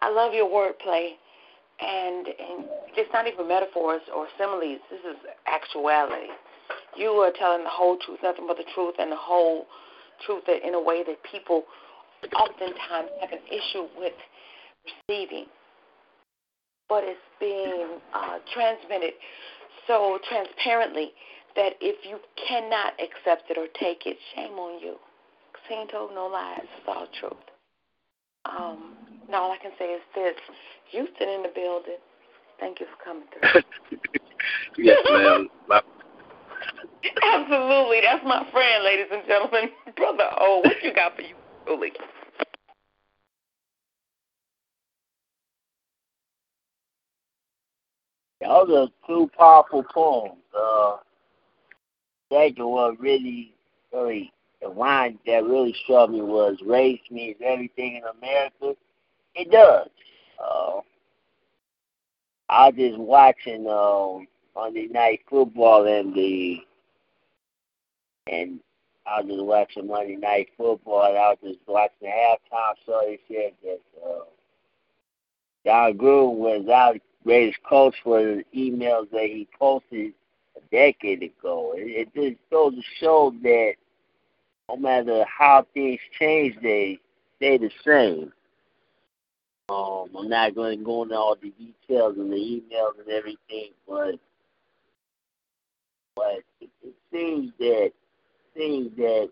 I love your wordplay, and and it's not even metaphors or similes. This is actuality. You are telling the whole truth, nothing but the truth, and the whole truth in a way that people oftentimes have an issue with receiving but it's being uh, transmitted so transparently that if you cannot accept it or take it, shame on you. Seen told no lies, it's all truth. Um, and all I can say is this: Houston in the building. Thank you for coming through. yes, ma'am. Absolutely, that's my friend, ladies and gentlemen, brother. Oh, what you got for you, Julie? Those are two powerful poems. Uh, second one really, really, the line that really struck me was race means everything in America. It does. Uh, I was just watching um, Monday Night Football and the, and I was just watching Monday Night Football and I was just watching the halftime show. They said that uh, Jon Gruden was out greatest coach for the emails that he posted a decade ago. It, it just goes to show that no matter how things change, they stay the same. Um, I'm not going to go into all the details and the emails and everything, but but it, it seems that seems that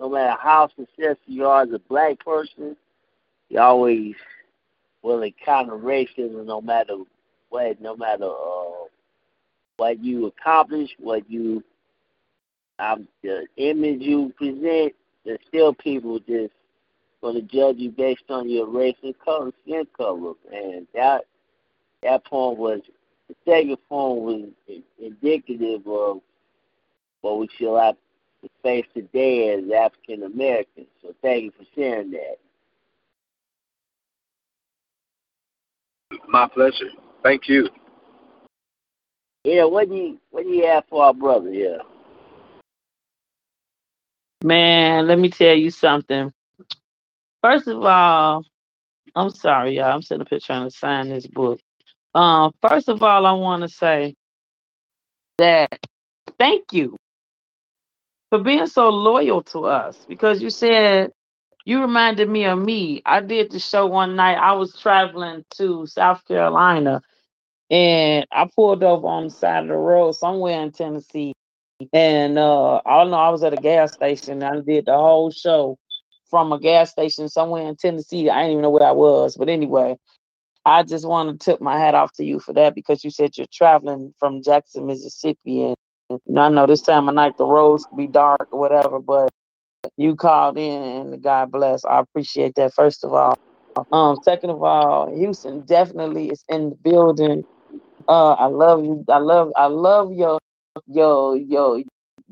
no matter how successful you are as a black person, you always will encounter racism no matter what, no matter uh, what you accomplish, what you um, the image you present, there's still people just gonna judge you based on your race and color, skin color, and that that poem was the second poem was indicative of what we feel have to face today as African Americans. So thank you for sharing that. My pleasure. Thank you. Yeah, what do you what do you have for our brother here? Man, let me tell you something. First of all, I'm sorry, y'all. I'm sitting up here trying to sign this book. Um, first of all, I want to say that thank you for being so loyal to us because you said you reminded me of me. I did the show one night. I was traveling to South Carolina and I pulled over on the side of the road somewhere in Tennessee. And uh, I don't know, I was at a gas station. I did the whole show from a gas station somewhere in Tennessee. I didn't even know where I was. But anyway, I just want to tip my hat off to you for that because you said you're traveling from Jackson, Mississippi. And you know, I know this time of night the roads could be dark or whatever, but you called in and God bless. I appreciate that, first of all. Um, second of all, Houston definitely is in the building. Uh, I love you. I love. I love your your your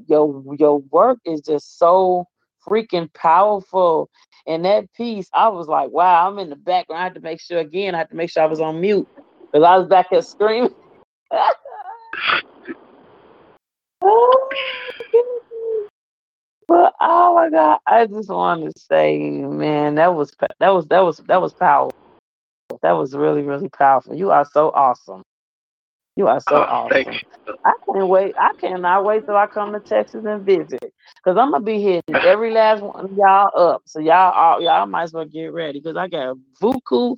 your your work is just so freaking powerful. And that piece, I was like, wow, I'm in the background. I had to make sure again. I had to make sure I was on mute because I was back here screaming. but oh my god, I just wanted to say, man, that was that was that was that was powerful. That was really really powerful. You are so awesome. You are so oh, awesome. I can't wait. I cannot wait till I come to Texas and visit. Cause I'm gonna be hitting every last one of y'all up. So y'all all, y'all might as well get ready. Cause I got a Vuku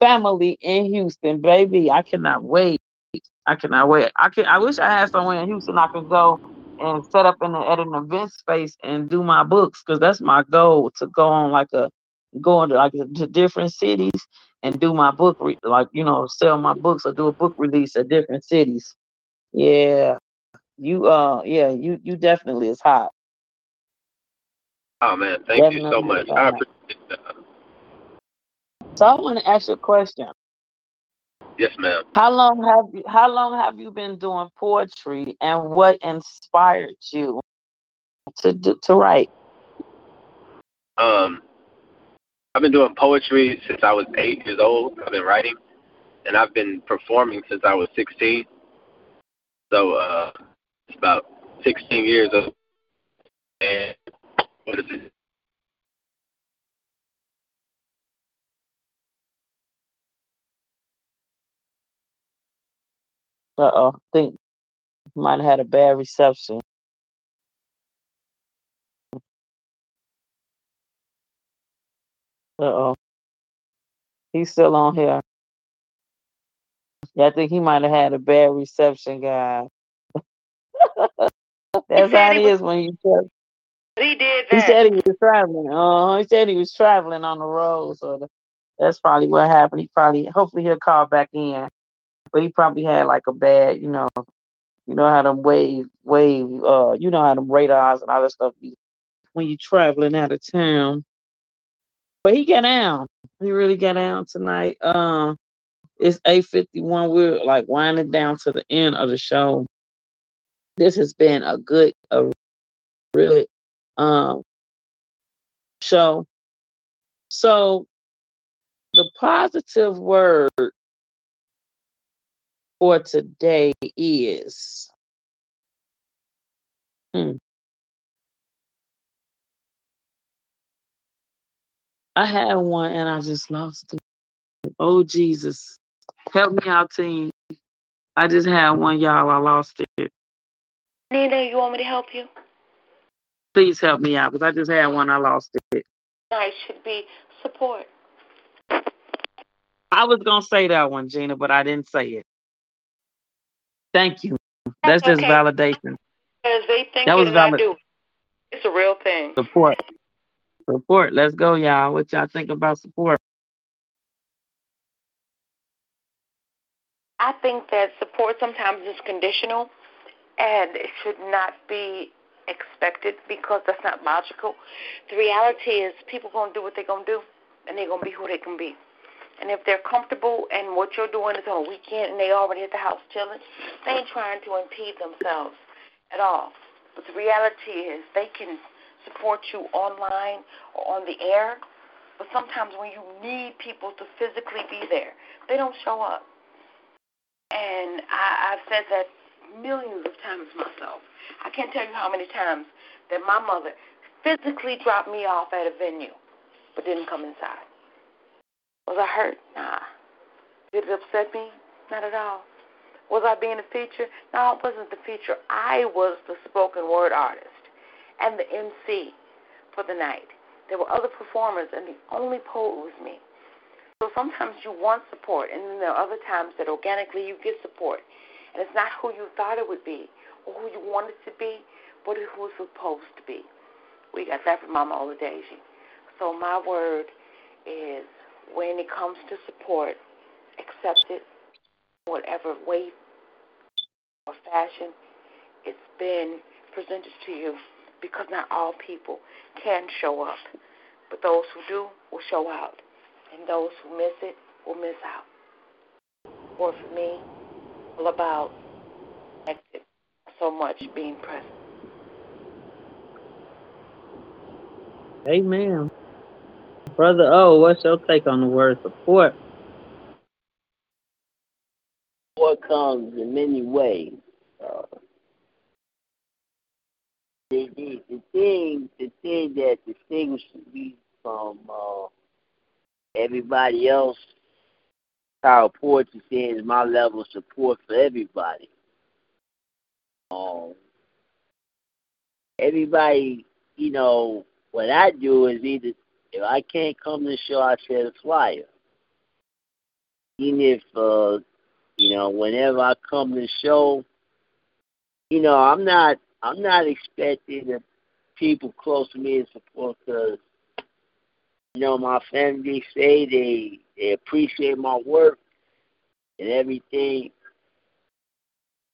family in Houston, baby. I cannot wait. I cannot wait. I can I wish I had somewhere in Houston I could go and set up in the, at an event space and do my books because that's my goal to go on like a go to like to different cities and do my book, re- like you know, sell my books or do a book release at different cities. Yeah, you uh, yeah, you you definitely is hot. Oh man, thank definitely you so much. I appreciate that. So I want to ask you a question. Yes, ma'am. How long have you how long have you been doing poetry and what inspired you to do, to write? Um, I've been doing poetry since I was eight years old. I've been writing, and I've been performing since I was 16. So uh, it's about 16 years of, and what is it? Uh oh, I think might have had a bad reception. Uh oh. He's still on here. Yeah, I think he might have had a bad reception, guys. That's how it is when you tell. He did He said he was traveling. Uh, he said he was traveling on the road, so the, that's probably what happened. He probably, hopefully, he'll call back in, but he probably had like a bad, you know, you know how them wave, wave, uh, you know how them radars and all that stuff be when you're traveling out of town. But he got down. He really got down tonight. Um, it's eight fifty one. We're like winding down to the end of the show. This has been a good, a really um show. So the positive word for today is hmm, I had one and I just lost it. Oh Jesus. Help me out, team. I just had one, y'all. I lost it. Nina, you want me to help you? Please help me out because I just had one. I lost it. Tonight should be support. I was gonna say that one, Gina, but I didn't say it. Thank you. That's just okay. validation. Because they think That was I valid. do. It's a real thing. Support. Support. Let's go, y'all. What y'all think about support? I think that support sometimes is conditional and it should not be expected because that's not logical. The reality is people to do what they're to do and they're to be who they can be. And if they're comfortable and what you're doing is on a weekend and they already at the house chilling, they ain't trying to impede themselves at all. But the reality is they can support you online or on the air, but sometimes when you need people to physically be there, they don't show up. And I, I've said that millions of times myself. I can't tell you how many times that my mother physically dropped me off at a venue, but didn't come inside. Was I hurt? Nah. Did it upset me? Not at all. Was I being a feature? No, it wasn't the feature. I was the spoken word artist and the MC for the night. There were other performers, and the only poet was me. So sometimes you want support, and then there are other times that organically you get support. And it's not who you thought it would be or who you wanted to be, but who it's supposed to be. We got that from Mama Oladeji. So my word is when it comes to support, accept it, whatever way or fashion it's been presented to you, because not all people can show up. But those who do will show out, and those who miss it will miss out. Or for me, all about connected, so much being present. Amen. Brother O, what's your take on the word support? Support comes in many ways. Uh, the, the, the thing, the thing that distinguishes me from uh, everybody else, how poetry says is my level of support for everybody. Um, everybody, you know, what I do is either if I can't come to the show, I share the flyer. Even if, uh, you know, whenever I come to the show, you know, I'm not, I'm not expecting the people close to me to support because, you know, my family say they they appreciate my work and everything.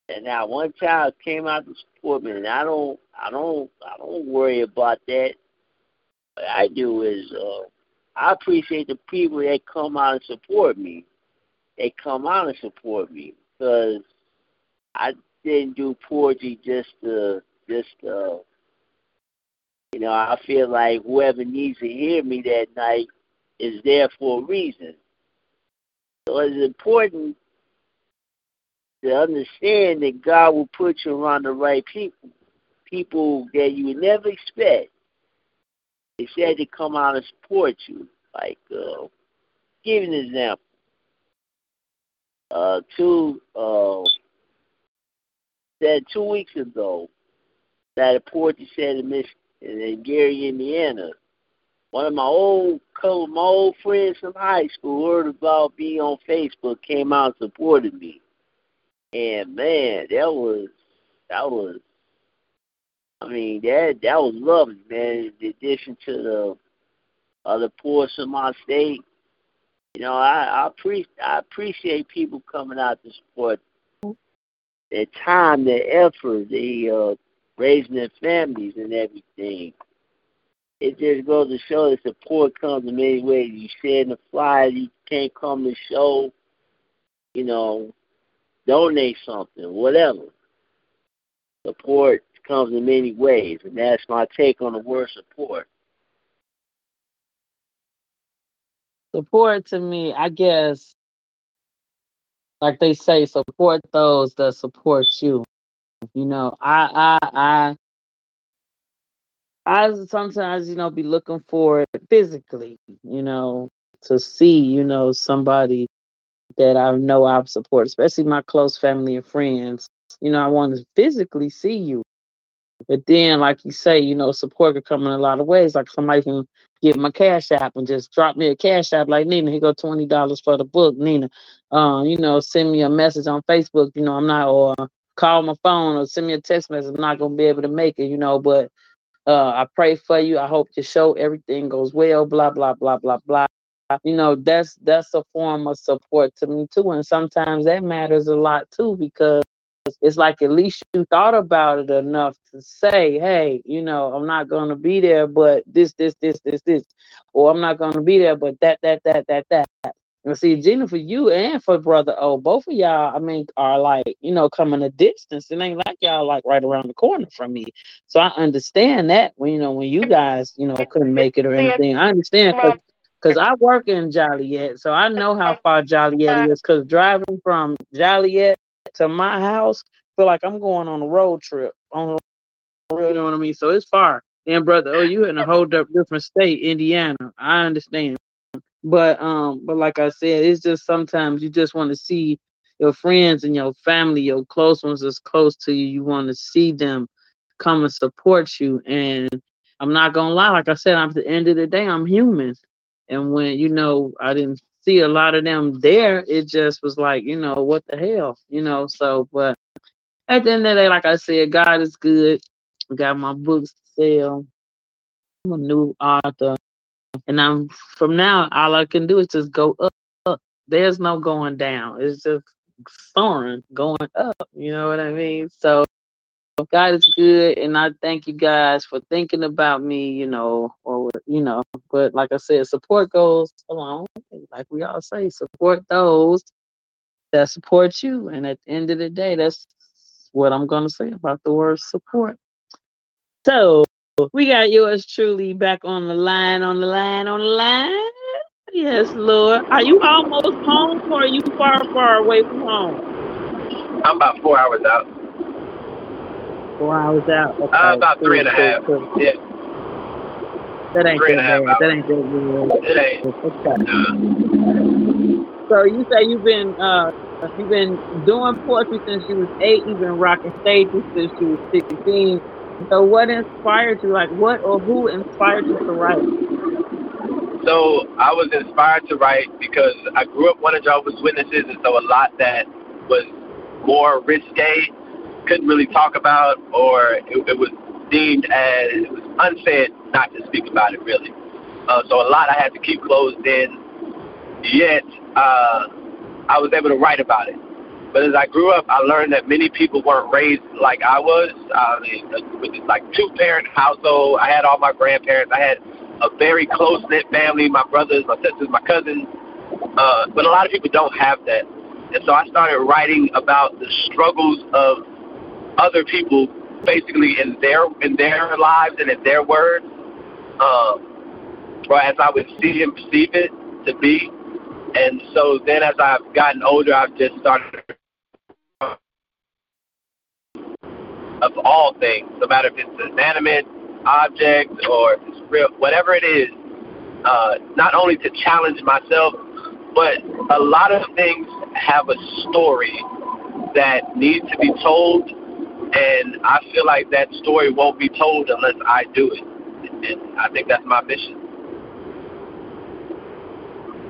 And now one child came out to support me, and I don't, I don't, I don't worry about that. What I do is, uh, I appreciate the people that come out and support me. they come out and support me because I didn't do poetry just to just uh you know, I feel like whoever needs to hear me that night is there for a reason. So it's important to understand that God will put you around the right people, people that you would never expect. They said to come out and support you. Like, uh, give an example. Uh, two, uh, said two weeks ago that a poetry said in Michigan, in Gary, Indiana. One of my old co my old friends from high school heard about me on Facebook, came out and supported me. And man, that was that was I mean, that that was lovely, man. In addition to the other poets in my state, you know, I I, pre- I appreciate people coming out to support their time, their effort, they uh, raising their families and everything. It just goes to show that support comes in many ways. You share in the flyer, you can't come to show, you know, donate something, whatever. Support comes in many ways, and that's my take on the word support. Support to me, I guess, like they say, support those that support you. You know, I I I I sometimes, you know, be looking for it physically, you know, to see, you know, somebody that I know I've supported, especially my close family and friends. You know, I want to physically see you. But then, like you say, you know, support could come in a lot of ways. Like somebody can give my cash app and just drop me a cash app like Nina, here go twenty dollars for the book, Nina. Uh, you know, send me a message on Facebook, you know, I'm not or call my phone or send me a text message. I'm not gonna be able to make it, you know, but uh, I pray for you. I hope your show everything goes well. Blah blah blah blah blah. You know, that's that's a form of support to me too, and sometimes that matters a lot too because it's like at least you thought about it enough to say, hey, you know, I'm not gonna be there, but this, this, this, this, this, or I'm not gonna be there, but that, that, that, that, that. And see, Gina, for you and for brother O, both of y'all, I mean, are like, you know, coming a distance. It ain't like y'all like right around the corner from me. So I understand that when you know when you guys, you know, couldn't make it or anything. I understand because because I work in Joliet, so I know how far Joliet uh, is. Because driving from Joliet to my house, feel like I'm going on a road trip. On you know what I mean? So it's far. And brother, oh, you in a whole different state, Indiana. I understand. But um, but like I said, it's just sometimes you just want to see your friends and your family, your close ones that's close to you. You want to see them come and support you. And I'm not gonna lie, like I said, I'm at the end of the day, I'm human. And when you know I didn't see a lot of them there, it just was like, you know, what the hell, you know. So, but at the end of the day, like I said, God is good. Got my books to sell. I'm a new author. And I'm from now, all I can do is just go up, up. There's no going down. It's just soaring, going up. You know what I mean? So God is good, and I thank you guys for thinking about me. You know, you know, but like I said, support goes along. Like we all say, support those that support you. And at the end of the day, that's what I'm gonna say about the word support. So we got yours truly back on the line, on the line, on the line. Yes, Lord. Are you almost home or are you far, far away from home? I'm about four hours out. Four hours out. Okay. Uh, about three and a half. Yeah. That ain't Three that and a half bad. That ain't good. It ain't. Okay. So you say you've been uh you've been doing poetry since you was eight, you've been rocking stages since you was sixteen. So what inspired you? Like what or who inspired you to write? So I was inspired to write because I grew up one of Jehovah's Witnesses, and so a lot that was more risque couldn't really talk about, or it, it was deemed as it was unfair not to speak about it really. Uh, so a lot I had to keep closed in. Yet uh, I was able to write about it. But as I grew up, I learned that many people weren't raised like I was. I mean, with this like two parent household, I had all my grandparents. I had a very close knit family, my brothers, my sisters, my cousins. uh, but a lot of people don't have that. And so I started writing about the struggles of other people, basically in their in their lives and in their words, um, or as I would see and perceive it to be. And so then, as I've gotten older, I've just started of all things, no matter if it's an inanimate object or real, whatever it is, uh, not only to challenge myself, but a lot of things have a story that needs to be told, and I feel like that story won't be told unless I do it. And I think that's my mission.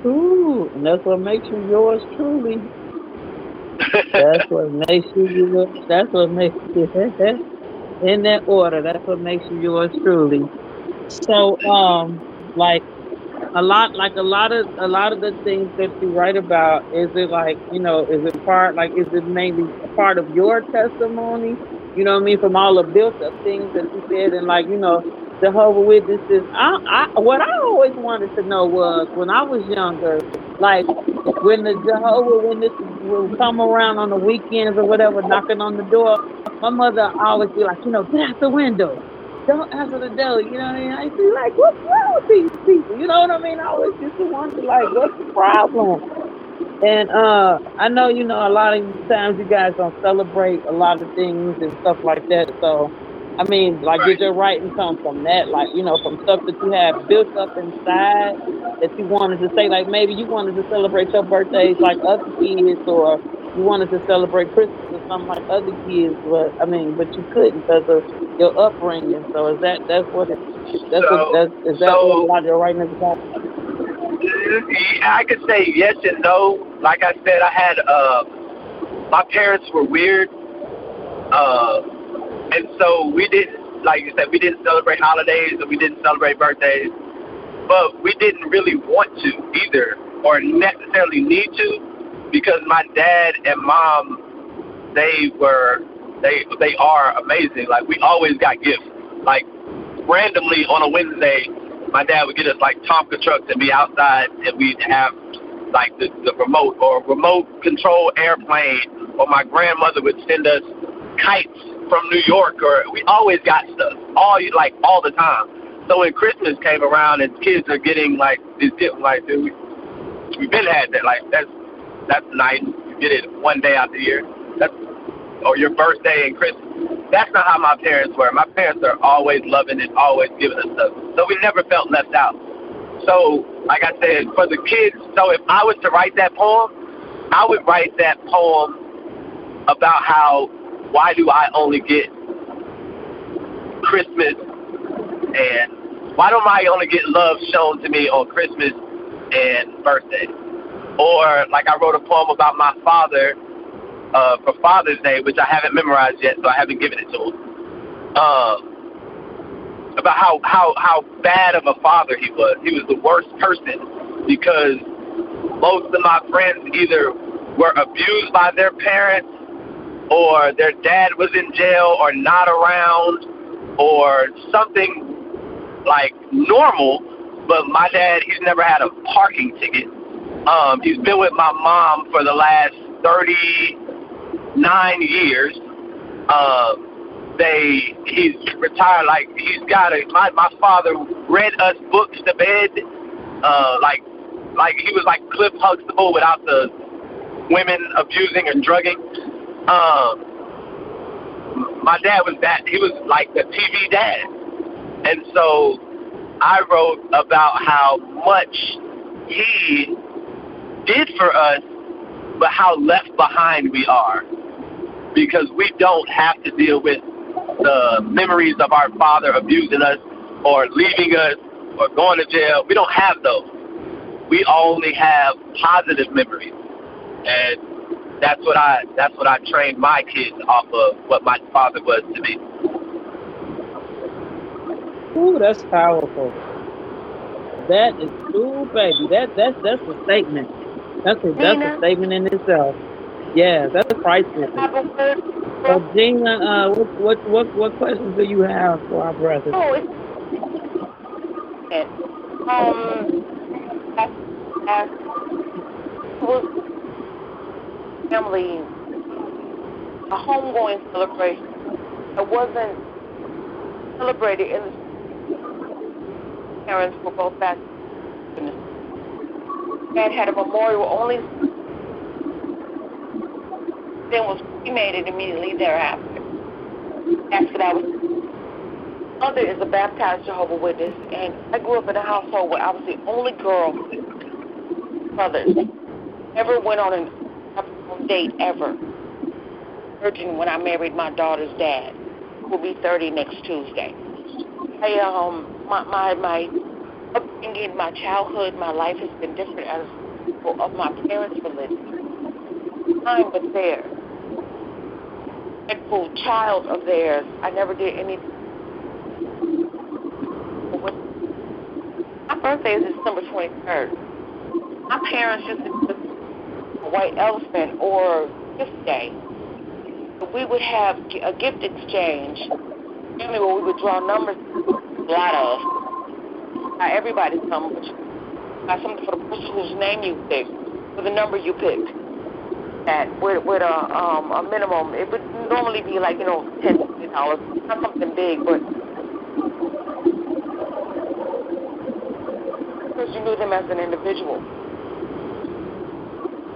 Ooh, and that's what makes you yours truly. that's what makes you yours. That's what makes you in that order. That's what makes you yours truly. So, um, like a lot like a lot of a lot of the things that you write about is it like you know is it part like is it mainly part of your testimony? You know what i mean? From all the built up things that you said and like you know the jehovah witnesses. I i what i always wanted to know was when i was younger like when the jehovah witnesses would come around on the weekends or whatever knocking on the door my mother always be like you know get out the window don't answer the door. You know what I mean? I be like, what's wrong with these people? You know what I mean? I always just wonder, like, what's the problem? And uh, I know, you know, a lot of times you guys don't celebrate a lot of things and stuff like that. So, I mean, like, right. did your writing come from that? Like, you know, from stuff that you have built up inside that you wanted to say, like, maybe you wanted to celebrate your birthdays like other kids or you wanted to celebrate Christmas or something like other kids, but I mean, but you couldn't because of your upbringing. So is that that's what it that's so, what that's is that so, what a lot of your writing about? I could say yes and no. Like I said, I had uh my parents were weird. Uh and so we didn't like you said, we didn't celebrate holidays and we didn't celebrate birthdays. But we didn't really want to either or necessarily need to because my dad and mom, they were, they they are amazing. Like we always got gifts. Like randomly on a Wednesday, my dad would get us like Tonka trucks and be outside, and we'd have like the, the remote or remote control airplane, or my grandmother would send us kites from New York, or we always got stuff all like all the time. So when Christmas came around and kids are getting like these gifts, like dude, we we've been had that. Like that's that's nice. You get it one day out the year. That's or your birthday and Christmas. That's not how my parents were. My parents are always loving and always giving us stuff. So we never felt left out. So, like I said, for the kids, so if I was to write that poem, I would write that poem about how why do I only get Christmas and why don't I only get love shown to me on Christmas and birthday? Or like I wrote a poem about my father uh, for Father's Day, which I haven't memorized yet, so I haven't given it to him. Um, about how how how bad of a father he was. He was the worst person because most of my friends either were abused by their parents, or their dad was in jail, or not around, or something like normal. But my dad, he's never had a parking ticket um, he's been with my mom for the last 39 years. Um, they he's retired like he's got a my my father read us books to bed uh like like he was like Cliff Huxtable without the women abusing and drugging um my dad was that he was like the TV dad and so I wrote about how much he did for us, but how left behind we are. Because we don't have to deal with the memories of our father abusing us or leaving us or going to jail. We don't have those. We only have positive memories. And that's what I that's what I trained my kids off of what my father was to me. Ooh, that's powerful. That is ooh baby. That that's that's a statement. That's a, that's a statement in itself. Yeah, that's priceless. So Gina, uh, what what what what questions do you have for our brother? Oh, it's, um, was family, a homegoing celebration. It wasn't celebrated in the parents were both back. Dad had a memorial only then was cremated immediately thereafter. After that was mother is a baptized Jehovah Witness and I grew up in a household where I was the only girl brothers ever went on an date ever. Virgin when I married my daughter's dad, who will be thirty next Tuesday. I um my my my upbringing, my childhood, my life has been different as of my parents' religion. Time but there. Respectful child of theirs. I never did anything. My birthday is December 23rd. My parents used to do a white elephant or gift day. We would have a gift exchange, family where we would draw numbers, a lot of, not everybody's number, buy something for the person whose name you picked, for the number you picked. That with with a um a minimum, it would normally be like you know ten dollars, not something big, but because you knew them as an individual.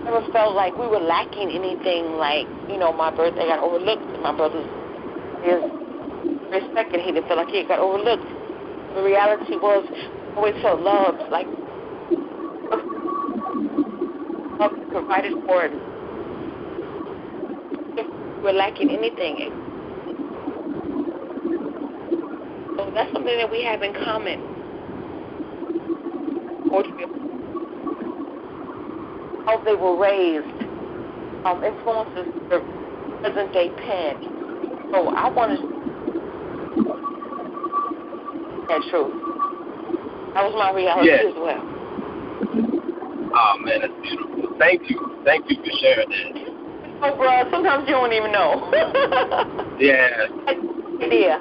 Never felt like we were lacking anything. Like you know, my birthday got overlooked. My brother's his very second, he didn't feel like he got overlooked. The reality was, always felt loved. Like love provided for it. If we're lacking anything. So that's something that we have in common. How they were raised um, influences the present day pen. So I want to that truth. That was my reality Yes. as well. Oh man, that's beautiful. Thank you. Thank you for sharing that. Oh, bruh, sometimes you don't even know. Yeah. idea.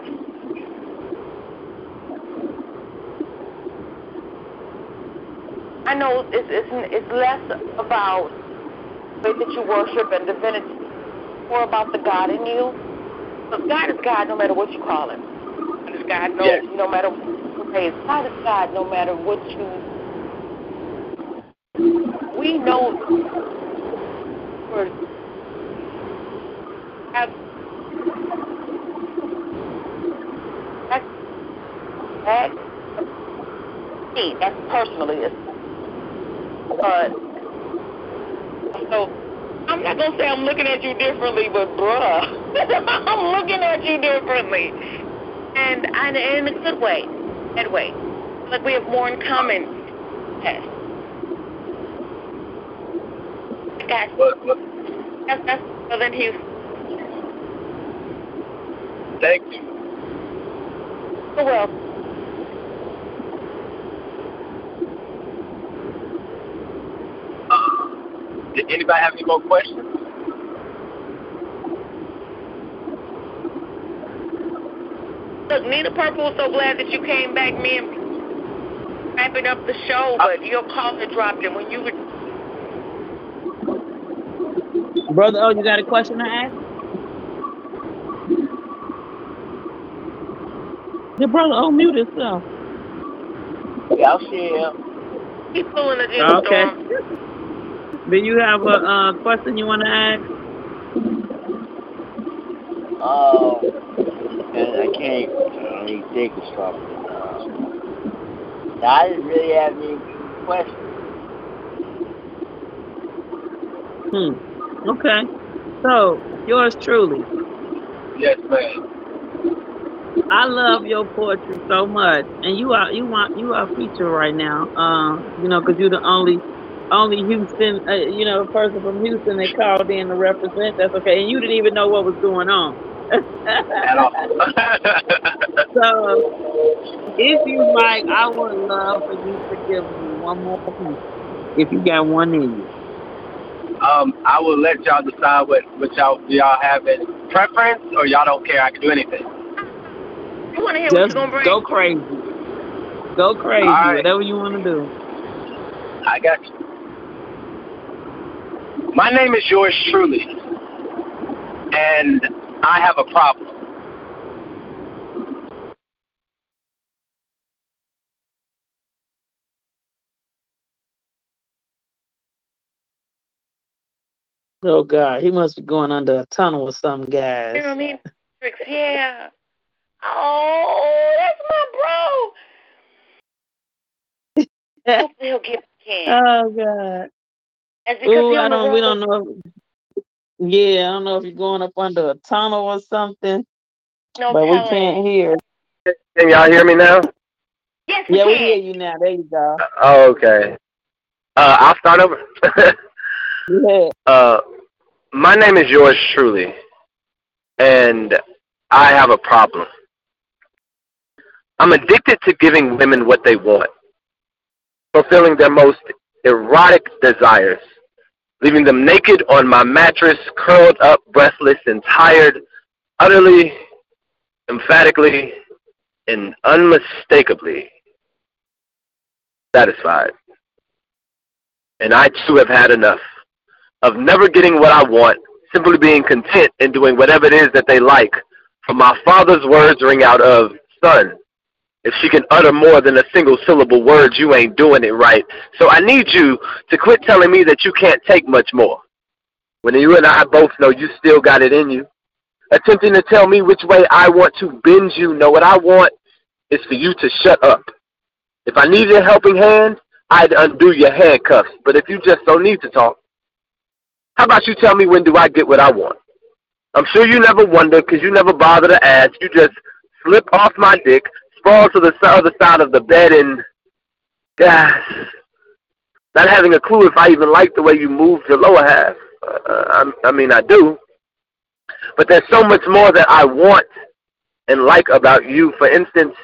I know it's it's it's less about the way that you worship and divinity, more about the God in you. But God is God no matter what you call him. God no, Yes. no matter what you praise. God is God no matter what you. We know. For that's that me. That's personally. It's, but so I'm not gonna say I'm looking at you differently, but bruh, I'm looking at you differently, and and in a good way, good way. Like we have more in common. Yes. Guys, that's that's Southern Houston. thank you. Oh well. Uh, did anybody have any more questions? Nina Purple was so glad that you came back, me and wrapping up the show, but your call had dropped, and when you were Brother, oh, you got a question to ask? The brother, oh, mute himself. Y'all see him? he's pulling a Jim Okay. Storm. Do you have a uh, question you want to ask? Oh, and I can't. I need to think of something. Uh, I didn't really have any questions. Hmm. Okay. So, yours truly. Yes, ma'am. I love your poetry so much, and you are you want you are featured right now. Um, you know, because you're the only only Houston, uh, you know, person from Houston that called in to represent. That's okay, and you didn't even know what was going on. At all. so, if you like, I would love for you to give me one more piece, if you got one in you. um, I will let y'all decide what, what y'all do y'all have in preference or y'all don't care. I can do anything. You want to hear what you're gonna bring? go crazy. Go crazy, All right. whatever you want to do. I got you. My name is yours truly, and I have a problem. Oh God, he must be going under a tunnel or something, guys. You know what I mean? Yeah. Oh, that's my bro. Hope he'll get back oh God. That's because Ooh, I don't. We don't know. If, yeah, I don't know if you're going up under a tunnel or something, No but we telling. can't hear. Can y'all hear me now? Yes, we Yeah, we can. hear you now. There you go. Oh, okay. Uh, I'll start over. Yeah. uh, my name is yours truly, and I have a problem. I'm addicted to giving women what they want, fulfilling their most erotic desires, leaving them naked on my mattress, curled up, breathless, and tired, utterly, emphatically, and unmistakably satisfied. And I too have had enough of never getting what I want, simply being content in doing whatever it is that they like. For my father's words ring out of, son, if she can utter more than a single syllable word, you ain't doing it right. So I need you to quit telling me that you can't take much more. When you and I both know you still got it in you. Attempting to tell me which way I want to bend you. No, what I want is for you to shut up. If I needed a helping hand, I'd undo your handcuffs. But if you just don't need to talk, how about you tell me when do I get what I want? I'm sure you never wonder because you never bother to ask. You just slip off my dick, sprawl to the other side of the bed, and gosh, not having a clue if I even like the way you move your lower half. Uh, I, I mean, I do. But there's so much more that I want and like about you. For instance,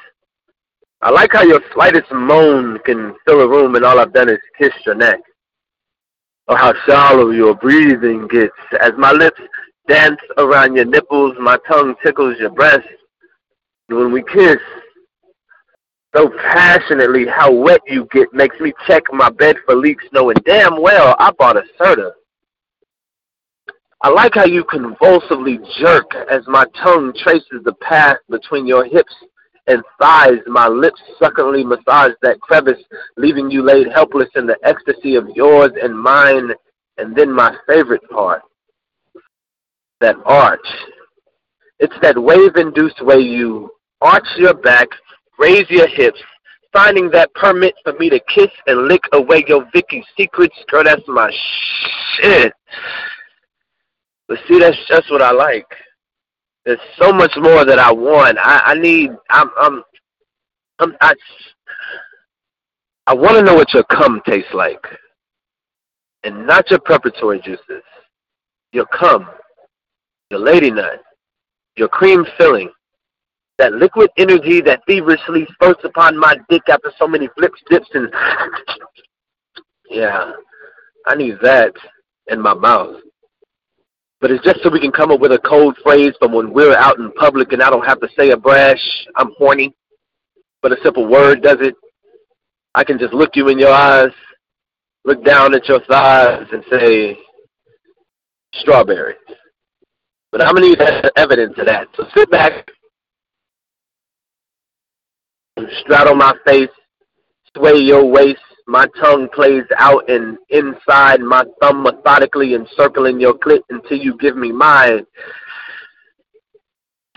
I like how your slightest moan can fill a room and all I've done is kiss your neck or how shallow your breathing gets. As my lips dance around your nipples, my tongue tickles your breast. When we kiss, so passionately, how wet you get makes me check my bed for leaks, knowing damn well I bought a Serta. I like how you convulsively jerk as my tongue traces the path between your hips and thighs. My lips succulently massage that crevice, leaving you laid helpless in the ecstasy of yours and mine. And then my favorite part, that arch. It's that wave-induced way you arch your back, raise your hips, finding that permit for me to kiss and lick away your Vicky secrets. Girl, that's my shit. But see, that's just what I like. There's so much more that I want. I, I need. I'm. I'm. I'm I. I want to know what your cum tastes like, and not your preparatory juices. Your cum, your lady nut, your cream filling, that liquid energy that feverishly spurts upon my dick after so many flips, dips, and yeah, I need that in my mouth. But it's just so we can come up with a code phrase from when we're out in public and I don't have to say a brash, I'm horny, but a simple word does it. I can just look you in your eyes, look down at your thighs, and say, strawberries. But I'm going to need evidence of that. So sit back, straddle my face, sway your waist, my tongue plays out and inside, my thumb methodically encircling your clit until you give me mine.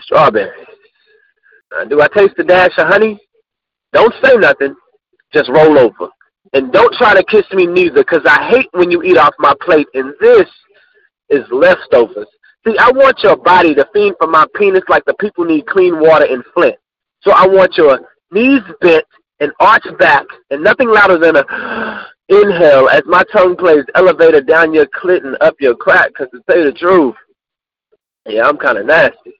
Strawberries. Uh, do I taste the dash of honey? Don't say nothing. Just roll over. And don't try to kiss me neither, because I hate when you eat off my plate, and this is leftovers. See, I want your body to fiend for my penis like the people need clean water in Flint. So I want your knees bent and arch back, and nothing louder than a inhale as my tongue plays elevator down your clit and up your crack. Because to tell you the truth, yeah, I'm kind of nasty.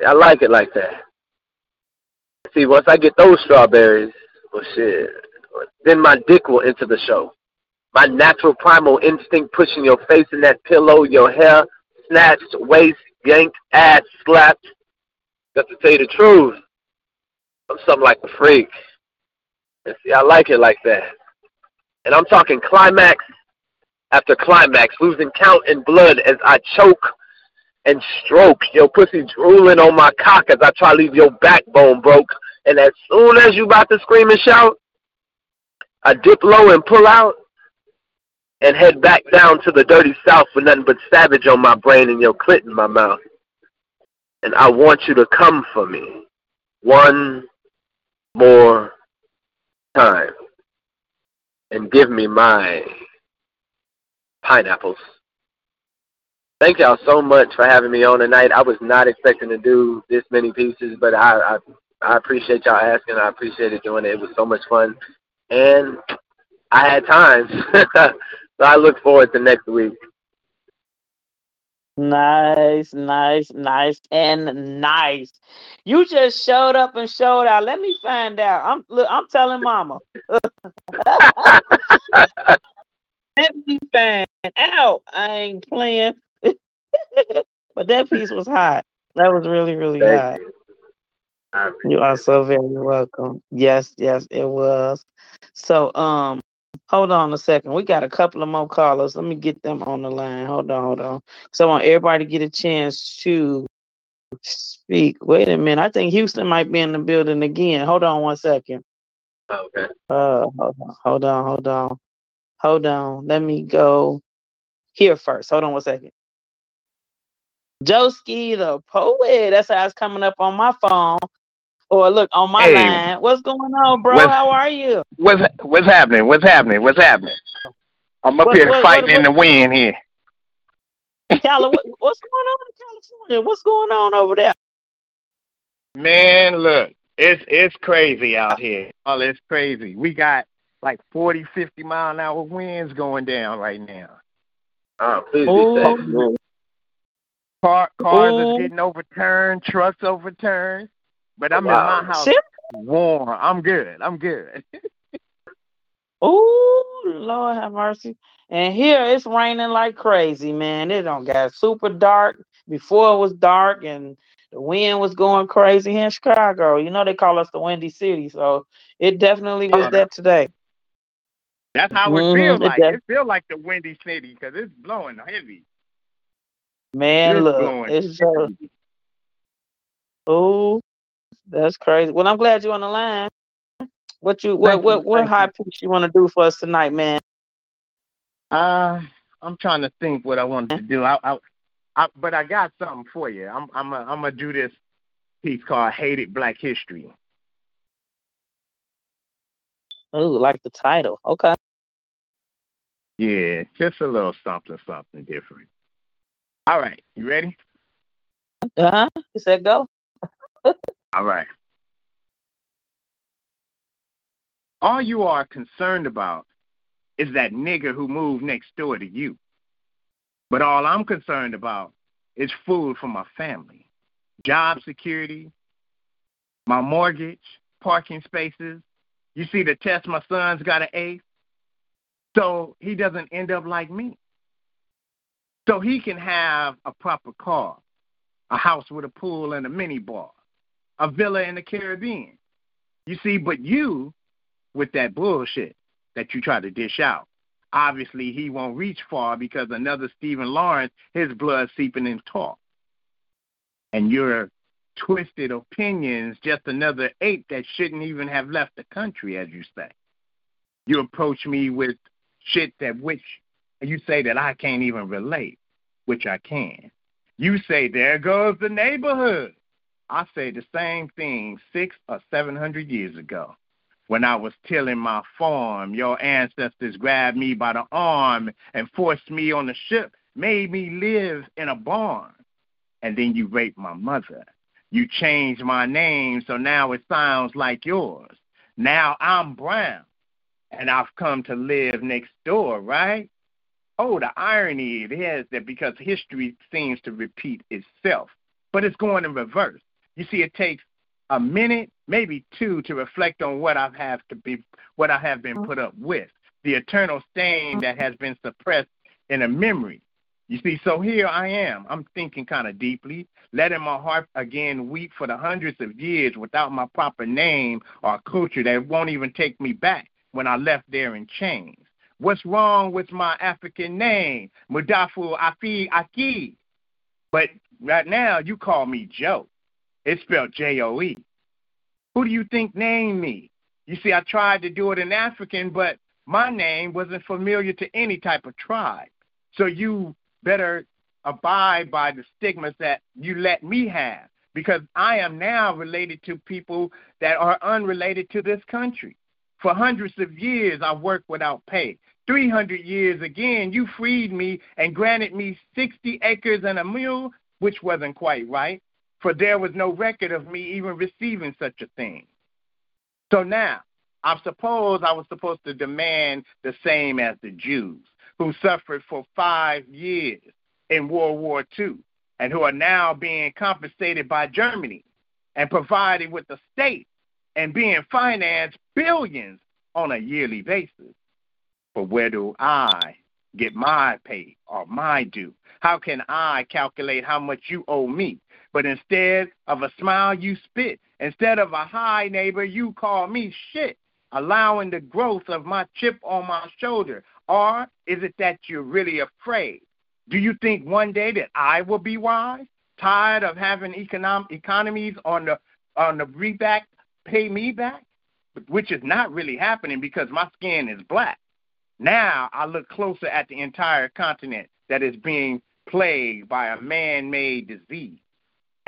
Yeah, I like it like that. See, once I get those strawberries, well, shit, then my dick will enter the show. My natural primal instinct pushing your face in that pillow, your hair snatched, waist yanked, ass slapped. Got to tell you the truth, I'm something like a freak. And see, I like it like that. And I'm talking climax after climax, losing count in blood as I choke and stroke. Your pussy drooling on my cock as I try to leave your backbone broke. And as soon as you about to scream and shout, I dip low and pull out and head back down to the dirty south with nothing but savage on my brain and your clit in my mouth. And I want you to come for me one more time and give me my pineapples. Thank y'all so much for having me on tonight. I was not expecting to do this many pieces, but I I, I appreciate y'all asking. I appreciated doing it. It was so much fun, and I had time, so I look forward to next week. Nice, nice, nice, and nice. You just showed up and showed out. Let me find out. I'm look, I'm telling Mama. Let me find out. I ain't playing. but that piece was hot. That was really, really Thank hot. You. You are so very welcome. Yes, yes, it was. So, um, hold on a second. We got a couple of more callers. Let me get them on the line. Hold on, hold on. So I want everybody to get a chance to speak. Wait a minute. I think Houston might be in the building again. Hold on one second. Okay. Uh, hold on, hold on, hold on, hold on. Let me go here first. Hold on one second. Joski the poet. That's how it's coming up on my phone. Or look on my Hey. line. What's going on, bro? What's- How are you? What's what's happening? What's happening? What's happening? I'm up What- here what- fighting what- in the wind here. Cali, what's going on in California? What's going on over there? Man, look, it's it's crazy out here. Oh, it's crazy. We got like 40, 50 mile an hour winds going down right now. Oh, please be Oh, safe. Car, cars Ooh. are getting overturned, trucks overturned. But I'm Wow. in my house Shit. warm. I'm good. I'm good. Oh, Lord have mercy. And here it's raining like crazy, man. It don't got super dark. Before it was dark and the wind was going crazy here in Chicago. You know they call us the Windy City, so it definitely was that today. That's how it mm-hmm. feels it like. does. It feels like the windy city because it's blowing heavy. Man, It's look, blowing it's so heavy. oh, that's crazy. Well, I'm glad you're on the line. What you what Thank you, what what thank high piece you want to do for us tonight, man? Uh, I'm trying to think what I want to do. I, I, I but I got something for you. I'm, I'm, a, I'm gonna do this piece called "Hated Black History." Oh, like the title. Okay. Yeah, just a little something, something different. All right, you ready? Uh huh. You said go. All right. All you are concerned about is that nigger who moved next door to you. But all I'm concerned about is food for my family, job security, my mortgage, parking spaces. You see the test my son's got an A, so he doesn't end up like me. So he can have a proper car, a house with a pool and a mini bar, a villa in the Caribbean. You see, but you, with that bullshit that you try to dish out, obviously he won't reach far because another Stephen Lawrence, his blood seeping in talk. And your twisted opinions, just another ape that shouldn't even have left the country, as you say. You approach me with shit that which you say that I can't even relate, which I can. You say, there goes the neighborhood. I say the same thing six or seven hundred years ago. When I was tilling my farm, your ancestors grabbed me by the arm and forced me on the ship, made me live in a barn. And then you raped my mother. You changed my name so now it sounds like yours. Now I'm brown and I've come to live next door, right? Oh, the irony it is that because history seems to repeat itself, but it's going in reverse. You see, it takes a minute, maybe two, to reflect on what I've to be, what I have been put up with, the eternal stain that has been suppressed in a memory. You see, so here I am. I'm thinking kind of deeply, letting my heart again weep for the hundreds of years without my proper name or culture that won't even take me back when I left there in chains. What's wrong with my African name, Mudafu Afi Aki? But right now, you call me Joe. It's spelled J O E. Who do you think named me? You see, I tried to do it in African, but my name wasn't familiar to any type of tribe. So you better abide by the stigmas that you let me have because I am now related to people that are unrelated to this country. For hundreds of years, I worked without pay. 300 years again, you freed me and granted me 60 acres and a mule, which wasn't quite right, for there was no record of me even receiving such a thing. So now, I suppose I was supposed to demand the same as the Jews, who suffered for five years in World War II and who are now being compensated by Germany and provided with the state and being financed billions on a yearly basis. But where do I get my pay or my due? How can I calculate how much you owe me? But instead of a smile, you spit. Instead of a hi, neighbor, you call me shit, allowing the growth of my chip on my shoulder. Or is it that you're really afraid? Do you think one day that I will be wise? Tired of having economic economies on the on the reback pay me back? Which is not really happening because my skin is black. Now I look closer at the entire continent that is being plagued by a man made disease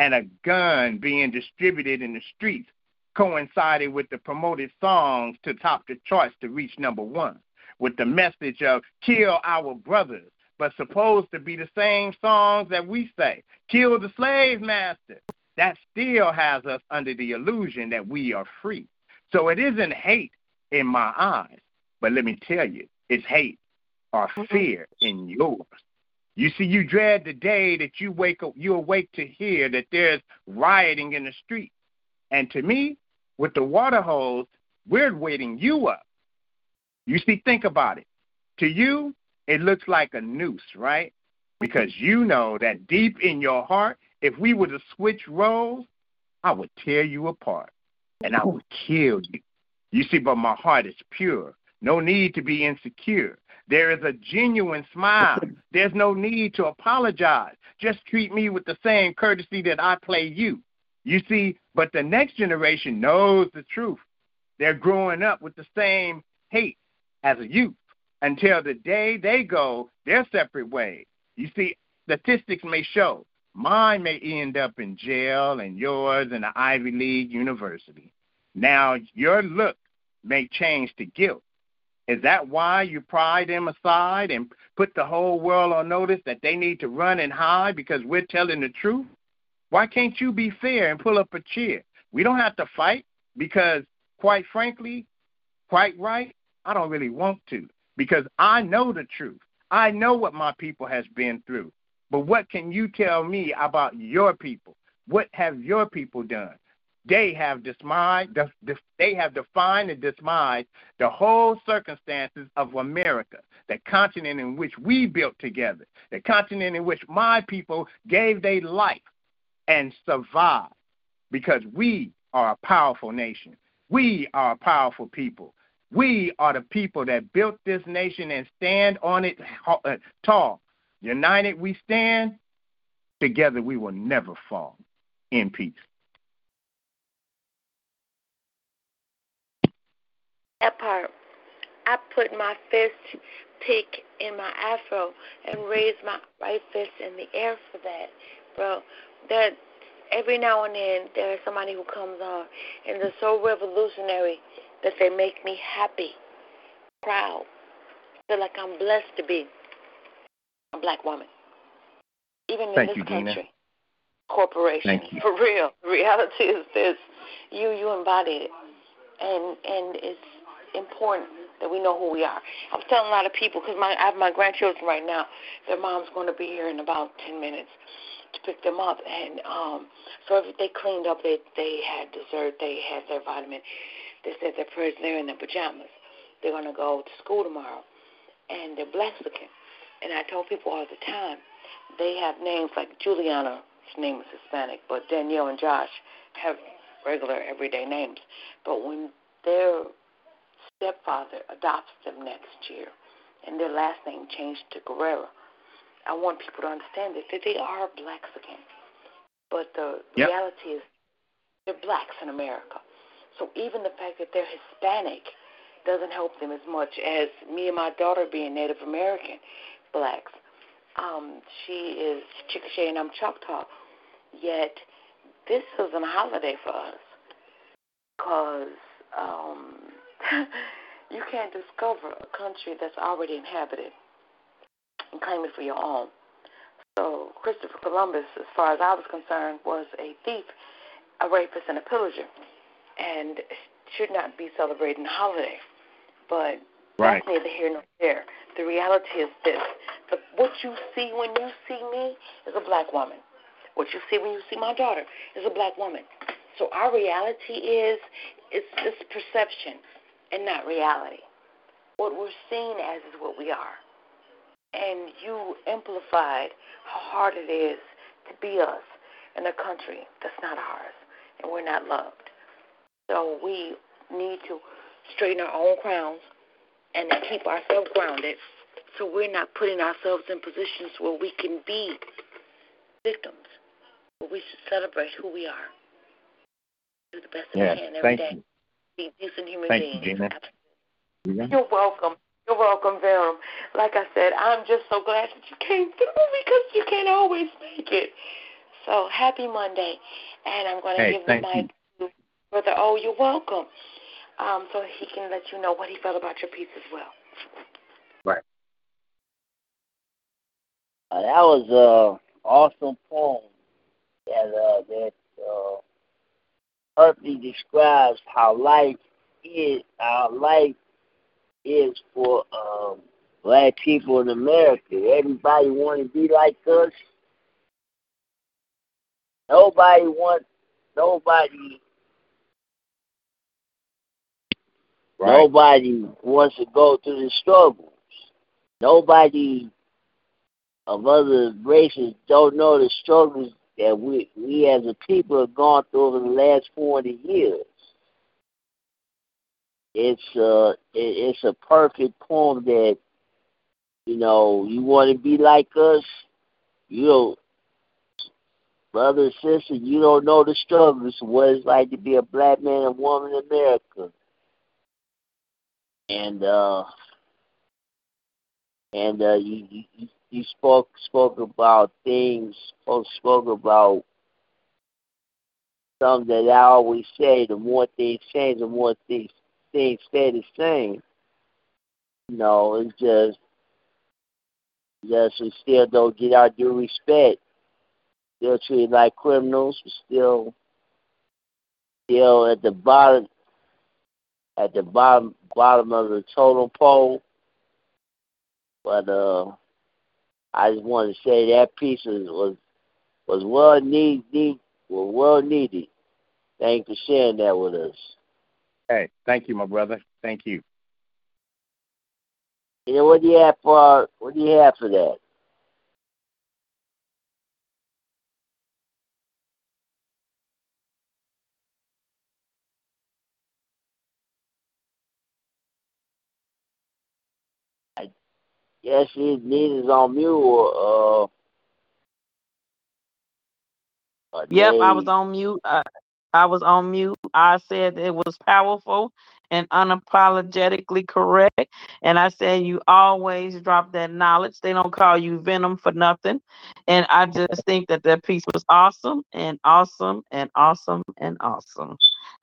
and a gun being distributed in the streets coincided with the promoted songs to top the charts to reach number one, with the message of kill our brothers, but supposed to be the same songs that we say, kill the slave master. That still has us under the illusion that we are free. So it isn't hate in my eyes, but let me tell you, it's hate or mm-hmm. fear in yours. You see, you dread the day that you wake up, you awake to hear that there's rioting in the street. And to me, with the water hose, we're waiting you up. You see, think about it. To you, it looks like a noose, right? Because you know that deep in your heart, if we were to switch roles, I would tear you apart and I would kill you. You see, but my heart is pure. No need to be insecure. There is a genuine smile. There's no need to apologize. Just treat me with the same courtesy that I play you. You see, but the next generation knows the truth. They're growing up with the same hate as a youth until the day they go their separate ways. You see, statistics may show mine may end up in jail and yours in an Ivy League university. Now, your look may change to guilt is that why you pry them aside and put the whole world on notice that they need to run and hide because we're telling the truth? Why can't you be fair and pull up a chair? We don't have to fight because, quite frankly, quite right, I don't really want to because I know the truth. I know what my people has been through. But what can you tell me about your people? What have your people done? They have defined, they have defined and demised the whole circumstances of America, the continent in which we built together, the continent in which my people gave their life and survived, because we are a powerful nation. We are a powerful people. We are the people that built this nation and stand on it uh, tall. United we stand, together we will never fall. In peace. That part. I put my fist pick in my afro and raise my right fist in the air for that, bro. That every now and then there's somebody who comes on and they're so revolutionary that they make me happy, proud, feel like I'm blessed to be a black woman, even in Thank this you, country. Dina. Corporation, for real. reality is this: you you embody it, and and it's important that we know who we are. I was telling a lot of people because my I have my grandchildren right now. Their mom's going to be here in about ten minutes to pick them up, and um, so if they cleaned up. They they had dessert. They had their vitamin. They said their prayers. They're in their pajamas. They're going to go to school tomorrow, and they're looking. And I told people all the time, they have names like Juliana. His name is Hispanic, but Danielle and Josh have regular everyday names. But when they're stepfather adopts them next year, and their last name changed to Guerrero. I want people to understand that, that they are blacks again. But the Yep. reality is they're blacks in America. So even the fact that they're Hispanic doesn't help them as much as me and my daughter being Native American blacks. Um, she is Chickasaw and I'm Choctaw. Yet this isn't a holiday for us because um, you can't discover a country that's already inhabited and claim it for your own. So Christopher Columbus, as far as I was concerned, was a thief, a rapist, and a pillager, and should not be celebrating a holiday. But Right. that's neither here nor there. The reality is this: the, what you see when you see me is a black woman. What you see when you see my daughter is a black woman. So our reality is it's it's perception and not reality. What we're seen as is what we are. And you amplified how hard it is to be us in a country that's not ours and we're not loved. So we need to straighten our own crowns and to keep ourselves grounded so we're not putting ourselves in positions where we can be victims. But we should celebrate who we are. Do the best Yes, we can every thank day. you. Be decent human Thank You, Gina. Yeah. You're welcome. You're welcome, Verum. Like I said, I'm just so glad that you came through because you can't always make it. So happy Monday, and I'm going to Hey, give the thank mic to Brother O. You're welcome. Um, so he can let you know what he felt about your piece as well. Right. Uh, that was a awesome poem that uh, that uh, perfectly describes how life is. How life is for um, black people in America. Everybody want to be like us. Nobody wants Nobody. Right. Nobody wants to go through the struggles. Nobody of other races don't know the struggles that we we as a people have gone through over the last forty years. It's uh it, it's a perfect poem that you know you want to be like us. You don't, brother and sister, you don't know the struggles what it's like to be a black man and woman in America. And uh and uh you you, you spoke spoke about things spoke spoke about something that I always say, the more things change, the more things things stay the same. You know, it's just just we still don't get our due respect. Still treated like criminals, we still still at the bottom at the bottom bottom of the totem pole. But uh I just want to say that piece was was, well need, need was well needed. Thank you for sharing that with us. Hey, thank you, my brother. Thank you. You know what do you have for what do you have for that? I guess his need is on mute or uh Yep, I was on mute. I, I was on mute. I said it was powerful and unapologetically correct. And I said you always drop that knowledge. They don't call you Venom for nothing. And I just think that that piece was awesome and awesome and awesome and awesome.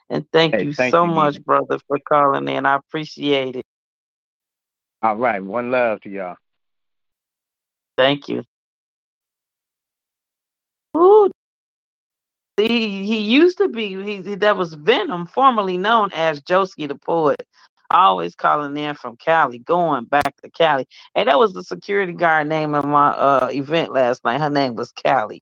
And thank Hey, you thank so you, much, Nina. brother, for calling in. I appreciate it. All right. One love to y'all. Thank you. Ooh, he he used to be he, that was Venom, formerly known as Joski the poet. Always calling in from Cali, going back to Cali. And that was the security guard name of my uh event last night. Her name was Cali.